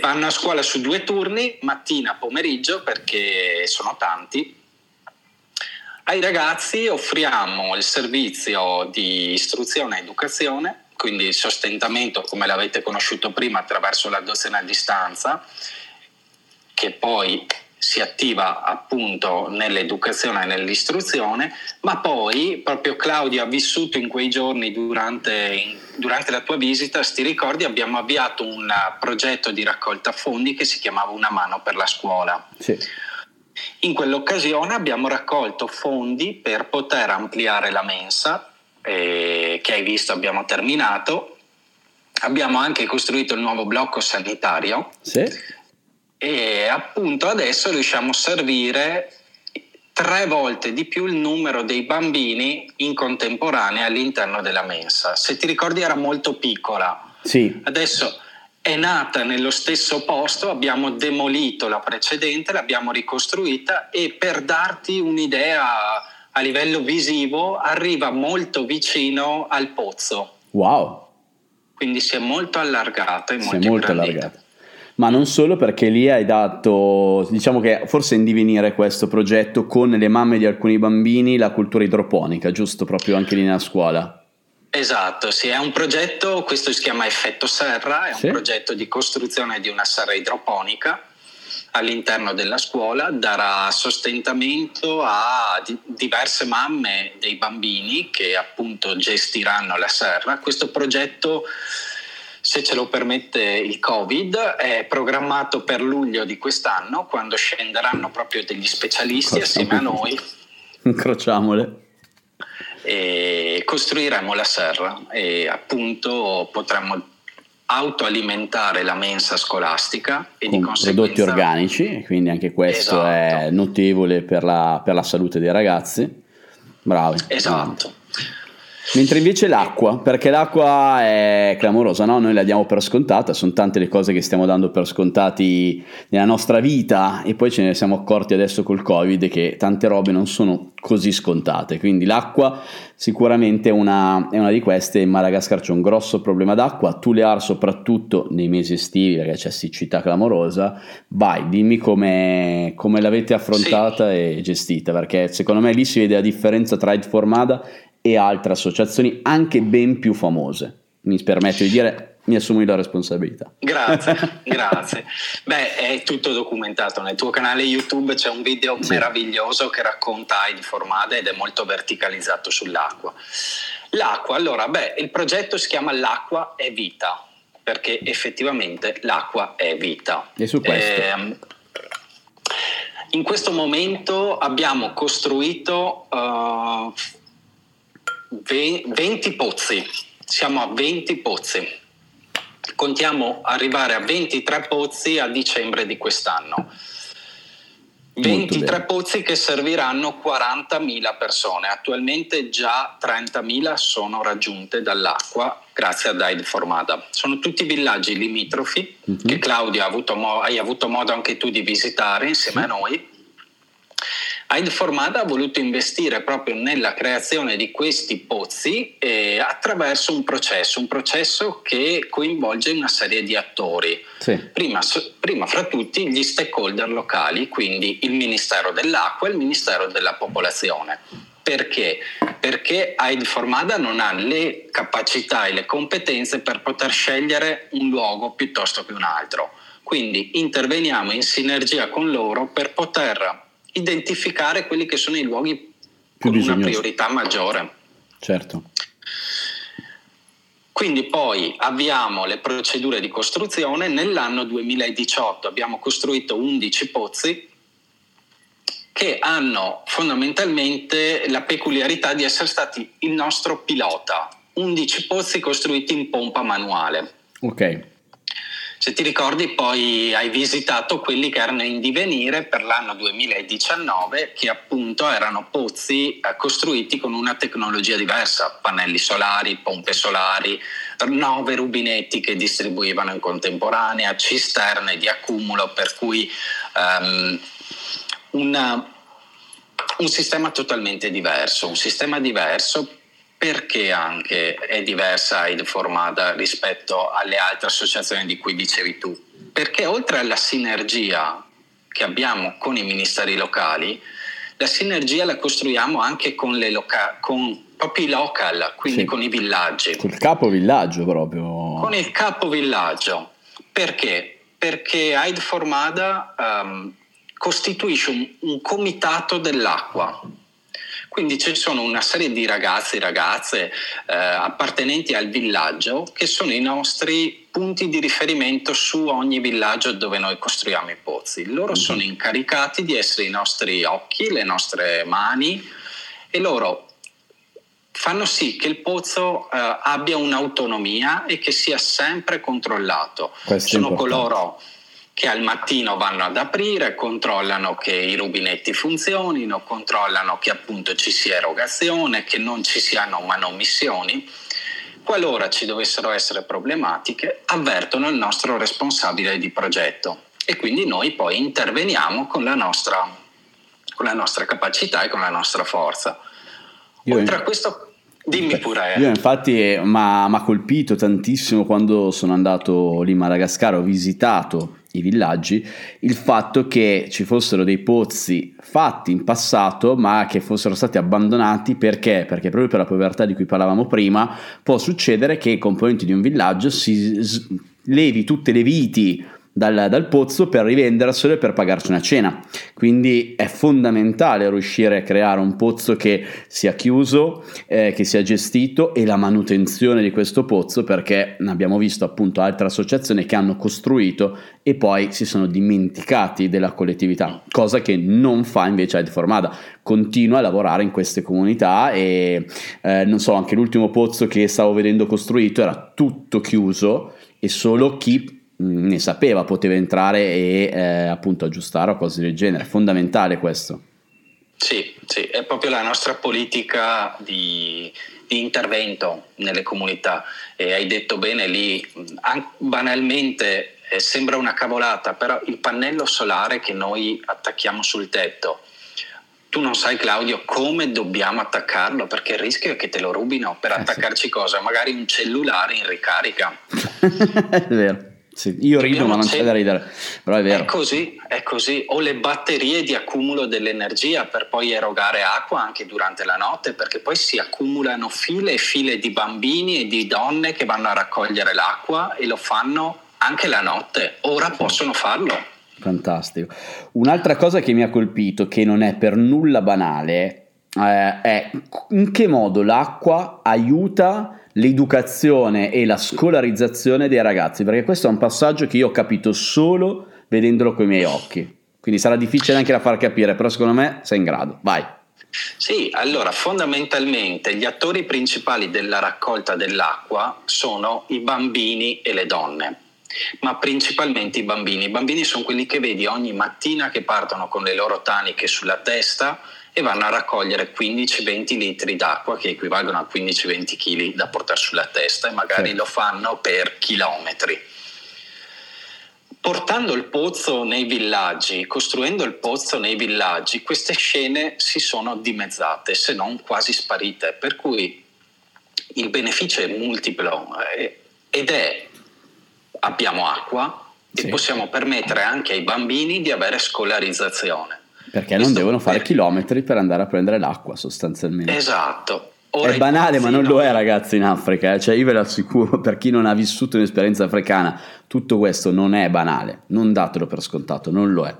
vanno a scuola su due turni, mattina, pomeriggio, perché sono tanti ai ragazzi offriamo il servizio di istruzione e educazione, quindi il sostentamento come l'avete conosciuto prima attraverso l'adozione a distanza, che poi si attiva appunto nell'educazione e nell'istruzione, ma poi proprio Claudio ha vissuto in quei giorni durante, durante la tua visita, sti ricordi, abbiamo avviato un progetto di raccolta fondi che si chiamava Una mano per la scuola. Sì in quell'occasione abbiamo raccolto fondi per poter ampliare la mensa, eh, che hai visto abbiamo terminato. Abbiamo anche costruito il nuovo blocco sanitario. Sì. E appunto adesso riusciamo a servire tre volte di più il numero dei bambini in contemporanea all'interno della mensa. Se ti ricordi era molto piccola. Sì. Adesso è nata nello stesso posto, abbiamo demolito la precedente, l'abbiamo ricostruita e per darti un'idea a livello visivo arriva molto vicino al pozzo. Wow! Quindi si è molto allargata. si è molto allargata. Ma non solo perché lì hai dato, diciamo che forse in divenire questo progetto con le mamme di alcuni bambini la cultura idroponica, giusto proprio anche lì nella scuola. Esatto, sì, è un progetto, questo si chiama Effetto Serra, è sì. un progetto di costruzione di una serra idroponica all'interno della scuola, darà sostentamento a di- diverse mamme dei bambini che appunto gestiranno la serra. Questo progetto, se ce lo permette il Covid, è programmato per luglio di quest'anno, quando scenderanno proprio degli specialisti assieme a noi. Incrociamole e costruiremo la serra e appunto potremmo autoalimentare la mensa scolastica e Con di conseguenza... prodotti organici, quindi anche questo esatto. è notevole per la, per la salute dei ragazzi. Bravi. Esatto. Mentre invece l'acqua, perché l'acqua è clamorosa, no? Noi la diamo per scontata, sono tante le cose che stiamo dando per scontati nella nostra vita e poi ce ne siamo accorti adesso col Covid che tante robe non sono così scontate. Quindi l'acqua sicuramente è una, è una di queste. In Madagascar c'è un grosso problema d'acqua, Tulear soprattutto nei mesi estivi perché c'è siccità clamorosa. Vai, dimmi come, come l'avete affrontata sì. e gestita, perché secondo me lì si vede la differenza tra Ed Formada e altre associazioni anche ben più famose. Mi permetto di dire, mi assumo la responsabilità. Grazie, grazie. Beh, è tutto documentato. Nel tuo canale YouTube c'è un video sì. meraviglioso che racconta Aid Formada ed è molto verticalizzato sull'acqua. L'acqua, allora, beh, il progetto si chiama L'acqua è vita, perché effettivamente l'acqua è vita. E su questo? Eh, in questo momento abbiamo costruito... Uh, 20 pozzi, siamo a 20 pozzi. Contiamo arrivare a 23 pozzi a dicembre di quest'anno. 23 pozzi che serviranno 40.000 persone. Attualmente già 30.000 sono raggiunte dall'acqua grazie a Daid Formada. Sono tutti villaggi limitrofi uh-huh. che Claudia avuto mo- hai avuto modo anche tu di visitare insieme uh-huh. a noi Aid Formada ha voluto investire proprio nella creazione di questi pozzi eh, attraverso un processo, un processo che coinvolge una serie di attori. Sì. Prima, prima, fra tutti gli stakeholder locali, quindi il Ministero dell'Acqua e il Ministero della Popolazione. Perché? Perché Aid Formada non ha le capacità e le competenze per poter scegliere un luogo piuttosto che un altro. Quindi interveniamo in sinergia con loro per poter identificare quelli che sono i luoghi Più con bisognosi. una priorità maggiore. Certo. Quindi poi avviamo le procedure di costruzione. Nell'anno 2018 abbiamo costruito 11 pozzi che hanno fondamentalmente la peculiarità di essere stati il nostro pilota. 11 pozzi costruiti in pompa manuale. Ok. Se ti ricordi poi hai visitato quelli che erano in divenire per l'anno 2019 che appunto erano pozzi eh, costruiti con una tecnologia diversa, pannelli solari, pompe solari, nove rubinetti che distribuivano in contemporanea, cisterne di accumulo per cui um, una, un sistema totalmente diverso, un sistema diverso perché anche è diversa ed formata rispetto alle altre associazioni di cui dicevi tu? Perché oltre alla sinergia che abbiamo con i ministeri locali, la sinergia la costruiamo anche con, le loca- con proprio i local, quindi sì. con i villaggi. Con il capo villaggio proprio. Con il capo villaggio. Perché? Perché Aid Formada um, costituisce un, un comitato dell'acqua quindi ci sono una serie di ragazzi e ragazze eh, appartenenti al villaggio che sono i nostri punti di riferimento su ogni villaggio dove noi costruiamo i pozzi. Loro mhm. sono incaricati di essere i nostri occhi, le nostre mani e loro fanno sì che il pozzo eh, abbia un'autonomia e che sia sempre controllato. Questo sono coloro che al mattino vanno ad aprire, controllano che i rubinetti funzionino, controllano che appunto ci sia erogazione, che non ci siano manomissioni. Qualora ci dovessero essere problematiche, avvertono il nostro responsabile di progetto e quindi noi poi interveniamo con la nostra, con la nostra capacità e con la nostra forza. Io Oltre a questo Dimmi pure. Io infatti mi ha colpito tantissimo quando sono andato lì in Madagascar, ho visitato i villaggi, il fatto che ci fossero dei pozzi fatti in passato ma che fossero stati abbandonati perché? Perché proprio per la povertà di cui parlavamo prima può succedere che i componenti di un villaggio si levi tutte le viti dal, dal, pozzo per rivenderselo e per pagarci una cena. Quindi è fondamentale riuscire a creare un pozzo che sia chiuso, eh, che sia gestito e la manutenzione di questo pozzo perché abbiamo visto appunto altre associazioni che hanno costruito e poi si sono dimenticati della collettività, cosa che non fa invece Ed Formada. Continua a lavorare in queste comunità e eh, non so, anche l'ultimo pozzo che stavo vedendo costruito era tutto chiuso e solo chi ne sapeva, poteva entrare e eh, appunto aggiustare o cose del genere. È fondamentale questo. Sì, sì, è proprio la nostra politica di, di intervento nelle comunità. E hai detto bene lì, banalmente eh, sembra una cavolata, però il pannello solare che noi attacchiamo sul tetto, tu non sai Claudio come dobbiamo attaccarlo perché il rischio è che te lo rubino per eh attaccarci sì. cosa? Magari un cellulare in ricarica. è vero. Sì, io rido ma non c'è da ridere, però è vero. È così, è così. O le batterie di accumulo dell'energia per poi erogare acqua anche durante la notte, perché poi si accumulano file e file di bambini e di donne che vanno a raccogliere l'acqua e lo fanno anche la notte. Ora possono farlo. Fantastico. Un'altra cosa che mi ha colpito, che non è per nulla banale, eh, è in che modo l'acqua aiuta l'educazione e la scolarizzazione dei ragazzi, perché questo è un passaggio che io ho capito solo vedendolo con i miei occhi. Quindi sarà difficile anche da far capire, però secondo me sei in grado. Vai. Sì, allora fondamentalmente gli attori principali della raccolta dell'acqua sono i bambini e le donne, ma principalmente i bambini. I bambini sono quelli che vedi ogni mattina che partono con le loro taniche sulla testa e vanno a raccogliere 15-20 litri d'acqua che equivalgono a 15-20 kg da portare sulla testa e magari sì. lo fanno per chilometri. Portando il pozzo nei villaggi, costruendo il pozzo nei villaggi, queste scene si sono dimezzate, se non quasi sparite, per cui il beneficio è multiplo eh, ed è abbiamo acqua sì. e possiamo permettere anche ai bambini di avere scolarizzazione. Perché non devono fare chilometri per andare a prendere l'acqua sostanzialmente. Esatto. Ora è banale, ma non lo è, ragazzi, in Africa. Eh? Cioè, io ve lo assicuro, per chi non ha vissuto un'esperienza africana, tutto questo non è banale. Non datelo per scontato, non lo è.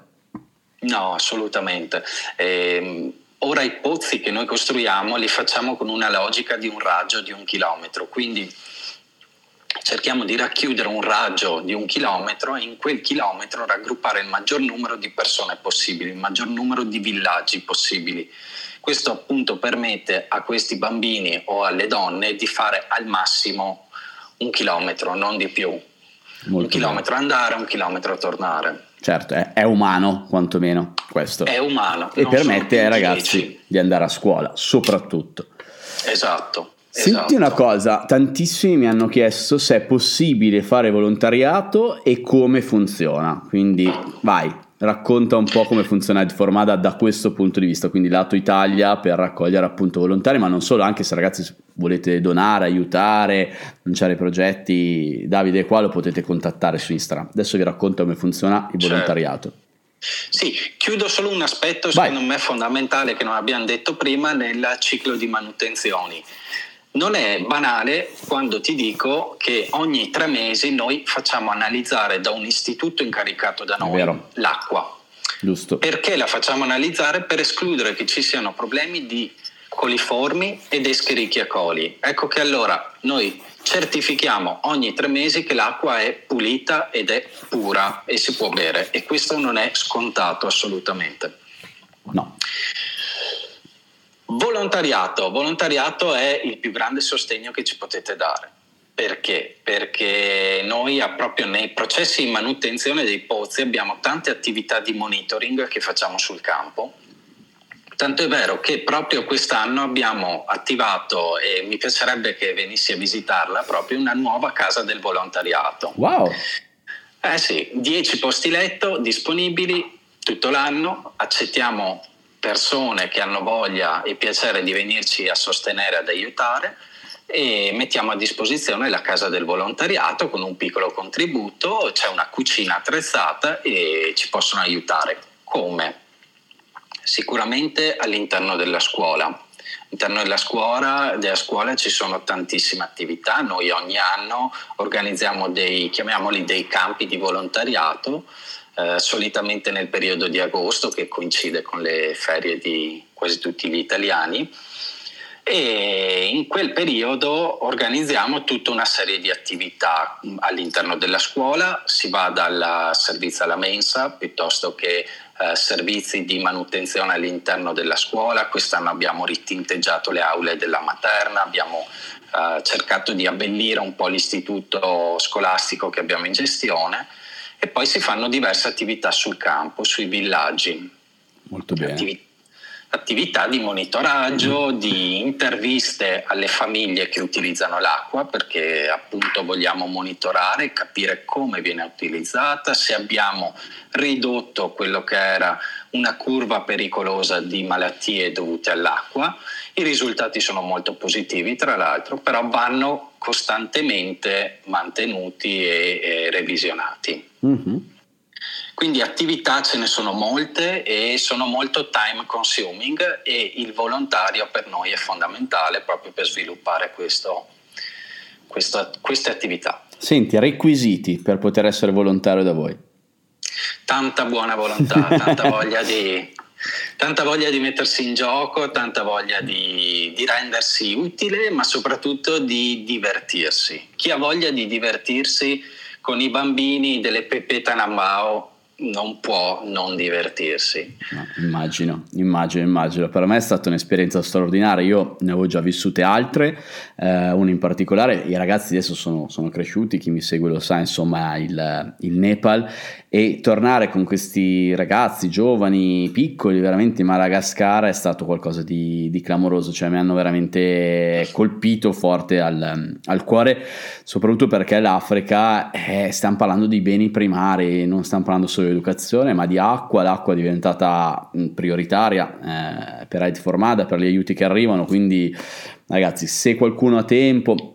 No, assolutamente. Eh, ora i pozzi che noi costruiamo li facciamo con una logica di un raggio di un chilometro, quindi cerchiamo di racchiudere un raggio di un chilometro e in quel chilometro raggruppare il maggior numero di persone possibili, il maggior numero di villaggi possibili. Questo appunto permette a questi bambini o alle donne di fare al massimo un chilometro, non di più. Molto un chilometro bene. andare, un chilometro tornare. Certo, è, è umano quantomeno questo. È umano. E permette ai ragazzi di andare a scuola, soprattutto. Esatto. Senti esatto. una cosa, tantissimi mi hanno chiesto se è possibile fare volontariato e come funziona, quindi vai, racconta un po' come funziona il Formada da questo punto di vista, quindi lato Italia per raccogliere appunto volontari, ma non solo, anche se ragazzi volete donare, aiutare, lanciare progetti, Davide qua lo potete contattare su Instagram. Adesso vi racconto come funziona il certo. volontariato. Sì, chiudo solo un aspetto secondo Vai. me fondamentale che non abbiamo detto prima nel ciclo di manutenzioni non è banale quando ti dico che ogni tre mesi noi facciamo analizzare da un istituto incaricato da noi l'acqua. Giusto. Perché la facciamo analizzare? Per escludere che ci siano problemi di coliformi ed escherichia coli. Ecco che allora noi certifichiamo ogni tre mesi che l'acqua è pulita ed è pura e si può bere e questo non è scontato assolutamente. No. Volontariato. Volontariato è il più grande sostegno che ci potete dare. Perché? Perché noi proprio nei processi di manutenzione dei pozzi abbiamo tante attività di monitoring che facciamo sul campo. Tanto è vero che proprio quest'anno abbiamo attivato, e mi piacerebbe che venissi a visitarla, proprio una nuova casa del volontariato. Wow! Eh sì, 10 posti letto disponibili tutto l'anno, accettiamo persone che hanno voglia e piacere di venirci a sostenere, ad aiutare e mettiamo a disposizione la casa del volontariato con un piccolo contributo, c'è una cucina attrezzata e ci possono aiutare. Come? Sicuramente all'interno della scuola. All'interno della scuola, della scuola ci sono tantissime attività, noi ogni anno organizziamo dei, chiamiamoli dei campi di volontariato eh, solitamente nel periodo di agosto che coincide con le ferie di quasi tutti gli italiani. E in quel periodo organizziamo tutta una serie di attività all'interno della scuola, si va dal servizio alla mensa piuttosto che eh, servizi di manutenzione all'interno della scuola, quest'anno abbiamo ritinteggiato le aule della materna, abbiamo eh, cercato di abbellire un po' l'istituto scolastico che abbiamo in gestione e poi si fanno diverse attività sul campo, sui villaggi. Molto bene. Attivi- attività di monitoraggio, di interviste alle famiglie che utilizzano l'acqua, perché appunto vogliamo monitorare, capire come viene utilizzata, se abbiamo ridotto quello che era una curva pericolosa di malattie dovute all'acqua. I risultati sono molto positivi, tra l'altro, però vanno costantemente mantenuti e, e revisionati. Mm-hmm. Quindi attività ce ne sono molte e sono molto time consuming e il volontario per noi è fondamentale proprio per sviluppare questo, questo, queste attività. Senti, requisiti per poter essere volontario da voi? Tanta buona volontà, tanta voglia di, tanta voglia di mettersi in gioco, tanta voglia di, di, rendersi utile, ma soprattutto di divertirsi. Chi ha voglia di divertirsi con i bambini delle Pepe Tanambao non può non divertirsi. No, immagino, immagino, immagino. Per me è stata un'esperienza straordinaria. Io ne avevo già vissute altre, eh, una in particolare. I ragazzi adesso sono, sono, cresciuti, chi mi segue lo sa, insomma, il, il, Nepal. E tornare con questi ragazzi giovani, piccoli, veramente in Madagascar è stato qualcosa di, di clamoroso. Cioè, mi hanno veramente colpito forte al, al cuore, soprattutto perché l'Africa eh, stiamo parlando di beni primari, non stiamo parlando solo di educazione, ma di acqua. L'acqua è diventata mm, prioritaria eh, per Aid Formada, per gli aiuti che arrivano. Quindi, ragazzi, se qualcuno ha tempo,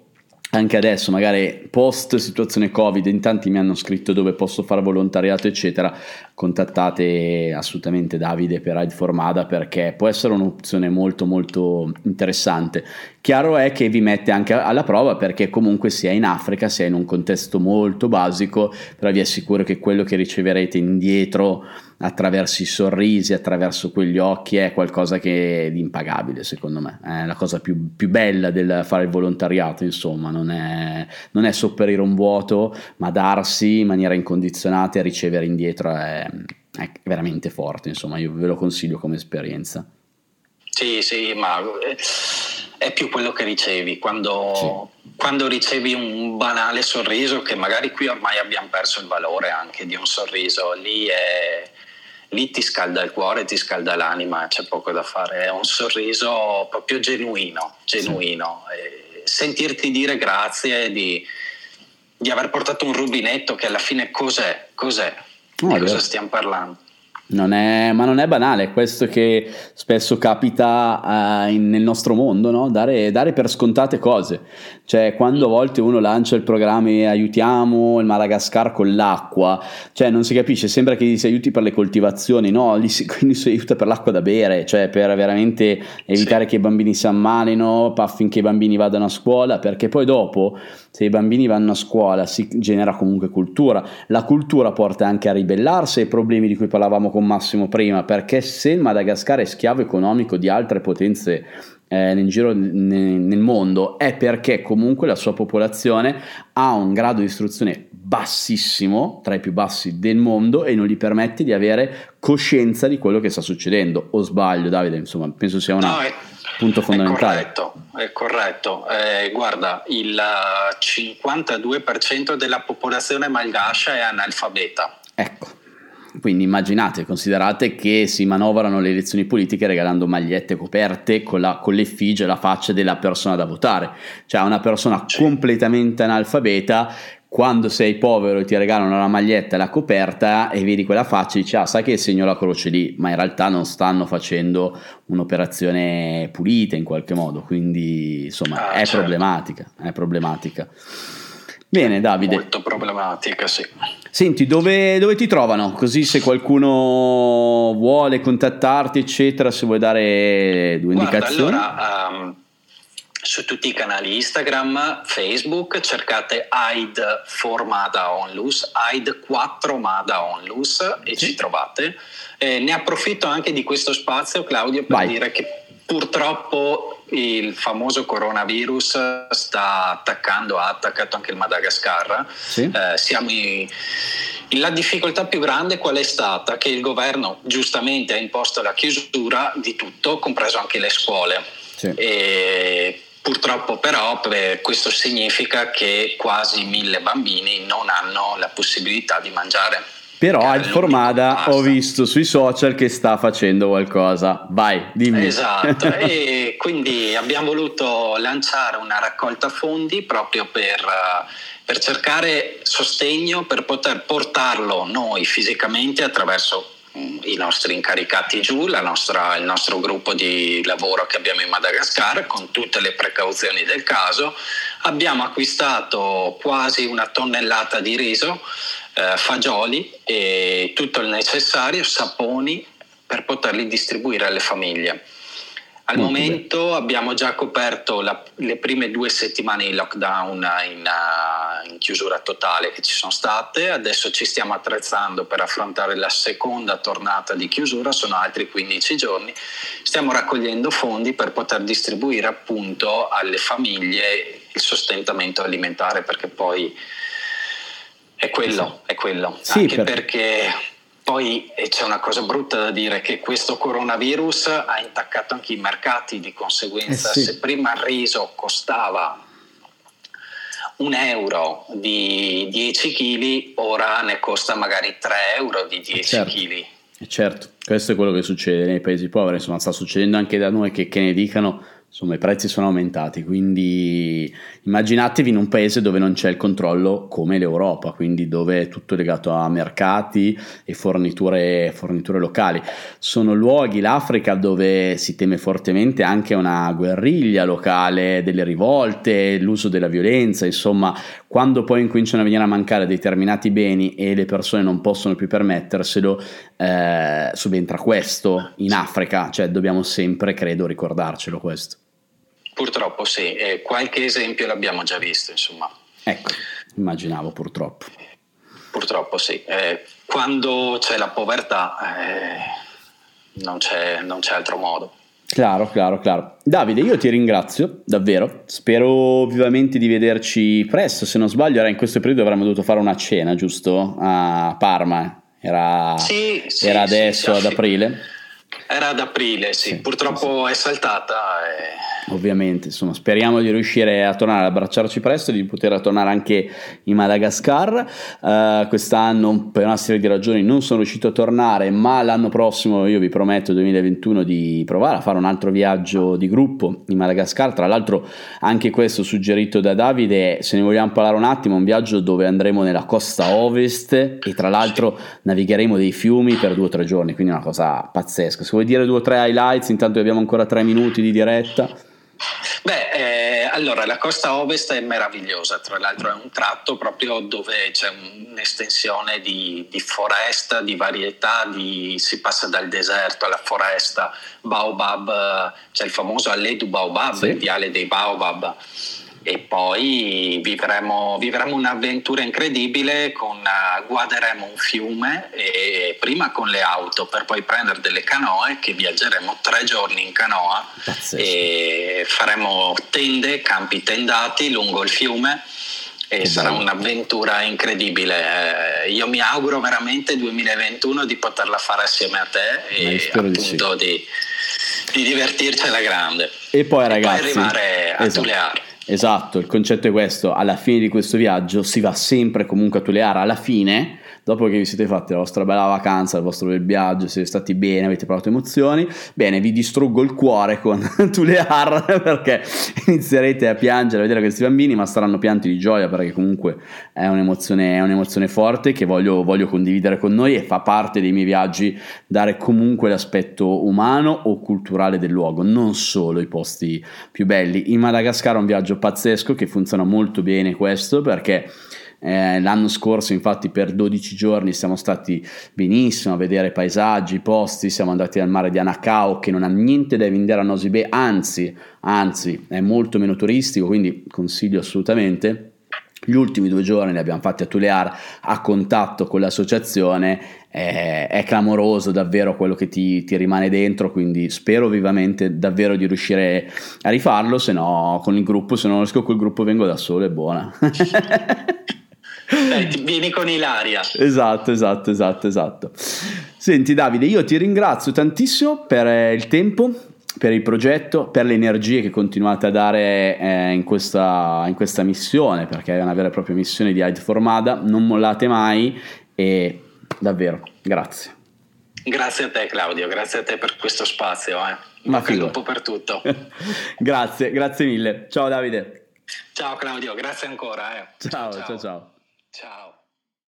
anche adesso, magari post situazione Covid, in tanti mi hanno scritto dove posso fare volontariato, eccetera. Contattate assolutamente Davide per Ride Formada perché può essere un'opzione molto molto interessante. Chiaro è che vi mette anche alla prova perché comunque sia in Africa, sia in un contesto molto basico, però vi assicuro che quello che riceverete indietro attraverso i sorrisi, attraverso quegli occhi, è qualcosa che è impagabile secondo me, è la cosa più, più bella del fare il volontariato, insomma, non è, non è sopperire un vuoto, ma darsi in maniera incondizionata e ricevere indietro è, è veramente forte, insomma, io ve lo consiglio come esperienza. Sì, sì, ma è più quello che ricevi quando, sì. quando, ricevi un banale sorriso che magari qui ormai abbiamo perso il valore anche di un sorriso lì è, lì ti scalda il cuore, ti scalda l'anima, c'è poco da fare, è un sorriso proprio genuino, genuino. Sì. sentirti dire grazie di, di, aver portato un rubinetto che alla fine cos'è? Cos'è? No, di cosa stiamo parlando? Non è, ma non è banale, questo che spesso capita uh, in, nel nostro mondo, no? dare, dare, per scontate cose. Cioè, quando a volte uno lancia il programma e aiutiamo il Madagascar con l'acqua, cioè non si capisce, sembra che gli si aiuti per le coltivazioni, no? Gli si, quindi si aiuta per l'acqua da bere, cioè per veramente evitare sì. che i bambini si ammalino affinché i bambini vadano a scuola, perché poi dopo, se i bambini vanno a scuola, si genera comunque cultura. La cultura porta anche a ribellarsi ai problemi di cui parlavamo con con Massimo prima, perché se il Madagascar è schiavo economico di altre potenze eh, in giro nel, nel mondo è perché comunque la sua popolazione ha un grado di istruzione bassissimo, tra i più bassi del mondo e non gli permette di avere coscienza di quello che sta succedendo. O sbaglio, Davide? Insomma, penso sia un no, punto fondamentale. È corretto, è corretto. Eh, guarda, il 52% della popolazione malgascia è analfabeta. Ecco. Quindi immaginate, considerate che si manovrano le elezioni politiche regalando magliette coperte con, la, con l'effigie e la faccia della persona da votare. Cioè una persona completamente analfabeta quando sei povero e ti regalano la maglietta e la coperta e vedi quella faccia e dici ah sai che segno la croce lì ma in realtà non stanno facendo un'operazione pulita in qualche modo quindi insomma ah, è certo. problematica è problematica Bene, Davide. Molto problematica, sì. Senti, dove, dove, ti trovano? Così se qualcuno vuole contattarti, eccetera, se vuoi dare due Guarda, indicazioni. Allora, um, su tutti i canali Instagram, Facebook, cercate AID for Mada Onlus, AID 4 Mada Onlus e sì. ci trovate. Eh, ne approfitto anche di questo spazio, Claudio, per Vai. dire che purtroppo il famoso coronavirus sta attaccando, ha attaccato anche il Madagascar. Sì. Eh, siamo in, la difficoltà più grande qual è stata? Che il governo giustamente ha imposto la chiusura di tutto, compreso anche le scuole. Sì. E purtroppo però questo significa che quasi mille bambini non hanno la possibilità di mangiare Però Al Formada ho visto sui social che sta facendo qualcosa. Vai, dimmi. Esatto, e quindi abbiamo voluto lanciare una raccolta fondi proprio per, per cercare sostegno, per poter portarlo noi fisicamente attraverso mm, i nostri incaricati giù, nostra, il nostro gruppo di lavoro che abbiamo in Madagascar con tutte le precauzioni del caso. Abbiamo acquistato quasi una tonnellata di riso eh, fagioli e tutto il necessario, saponi per poterli distribuire alle famiglie. Al Molto momento bene. abbiamo già coperto la, le prime due settimane di lockdown in, uh, in, chiusura totale che ci sono state, adesso ci stiamo attrezzando per affrontare la seconda tornata di chiusura, sono altri 15 giorni, stiamo raccogliendo fondi per poter distribuire appunto alle famiglie il sostentamento alimentare perché poi è quello, è quello. Sì, Anche per... perché poi c'è una cosa brutta da dire che questo coronavirus ha intaccato anche i mercati, di conseguenza eh sì. se prima il riso costava un euro di 10 kg, ora ne costa magari 3 euro di 10 certo. kg. Certo, questo è quello che succede nei paesi poveri, insomma sta succedendo anche da noi che, che ne dicano insomma i prezzi sono aumentati, quindi immaginatevi in un paese dove non c'è il controllo come l'Europa, quindi dove è tutto legato a mercati e forniture, forniture locali. Sono luoghi, l'Africa, dove si teme fortemente anche una guerriglia locale, delle rivolte, l'uso della violenza, insomma, quando poi incominciano a venire a mancare determinati beni e le persone non possono più permetterselo, eh, subentra questo in Africa, cioè dobbiamo sempre, credo, ricordarcelo questo. Purtroppo sì, e qualche esempio l'abbiamo già visto, insomma. Ecco, immaginavo purtroppo. Purtroppo sì, eh, quando c'è la povertà eh, non, c'è, non c'è altro modo. Claro, claro, claro. Davide, io ti ringrazio davvero. Spero vivamente di vederci presto. Se non sbaglio, era in questo periodo avremmo dovuto fare una cena, giusto? A Parma. Era, sì, sì, era adesso sì, ad aprile. Era ad aprile, sì. Purtroppo è saltata. E ovviamente, insomma, speriamo di riuscire a tornare ad abbracciarci presto di poter tornare anche in Madagascar. Uh, quest'anno, per una serie di ragioni, non sono riuscito a tornare, ma l'anno prossimo io vi prometto, 2021, di provare a fare un altro viaggio di gruppo in Madagascar. Tra l'altro, anche questo suggerito da Davide, se ne vogliamo parlare un attimo, un viaggio dove andremo nella costa ovest e tra l'altro navigheremo dei fiumi per due o tre giorni, quindi una cosa pazzesca. Se vuoi dire due o tre highlights, intanto abbiamo ancora tre minuti di diretta. Beh, eh, allora la costa ovest è meravigliosa, tra l'altro è un tratto proprio dove c'è un'estensione di, di foresta, di varietà, di, si passa dal deserto alla foresta, Baobab, c'è il famoso Allée du Baobab, sì. il viale dei Baobab e poi vivremo, vivremo un'avventura incredibile, con, uh, guaderemo un fiume e prima con le auto per poi prendere delle canoe che viaggeremo tre giorni in canoa Pazzesco. e faremo tende, campi tendati lungo il fiume e sarà un'avventura incredibile. Eh, io mi auguro veramente 2021 di poterla fare assieme a te e appunto di, sì. di, di divertirci alla grande. E poi ragazzi, e poi arrivare a esatto. Tulear. Esatto, il concetto è questo, alla fine di questo viaggio si va sempre comunque a Tuleara, alla fine dopo che vi siete fatti la vostra bella vacanza, il vostro bel viaggio, siete stati bene, avete provato emozioni, bene, vi distruggo il cuore con Tulear perché inizierete a piangere a vedere questi bambini, ma saranno pianti di gioia perché comunque è un'emozione, è un'emozione forte che voglio, voglio condividere con noi e fa parte dei miei viaggi dare comunque l'aspetto umano o culturale del luogo, non solo i posti più belli. In Madagascar è un viaggio pazzesco che funziona molto bene questo perché eh, l'anno scorso, infatti, per 12 giorni siamo stati benissimo a vedere paesaggi, posti. Siamo andati al mare di Anacao, che non ha niente da vendere a Nosibè, anzi, anzi, è molto meno turistico. Quindi consiglio assolutamente. Gli ultimi due giorni li abbiamo fatti a Tulear a contatto con l'associazione, è, è clamoroso davvero quello che ti, ti, rimane dentro, quindi spero vivamente davvero di riuscire a rifarlo, se no con il gruppo, se non riesco col gruppo vengo da solo, è buona. Dai, vieni con Ilaria. Esatto, esatto, esatto, esatto. Senti Davide, io ti ringrazio tantissimo per eh, il tempo, per il progetto, per le energie che continuate a dare eh, in, questa, in, questa, missione, perché è una vera e propria missione di Hyde Formada, non mollate mai e Davvero, grazie. Grazie a te Claudio, grazie a te per questo spazio. Eh. Ma lupo per tutto. grazie, grazie mille. Ciao Davide. Ciao Claudio, grazie ancora. Eh. Ciao, ciao, ciao. Ciao. Ciao.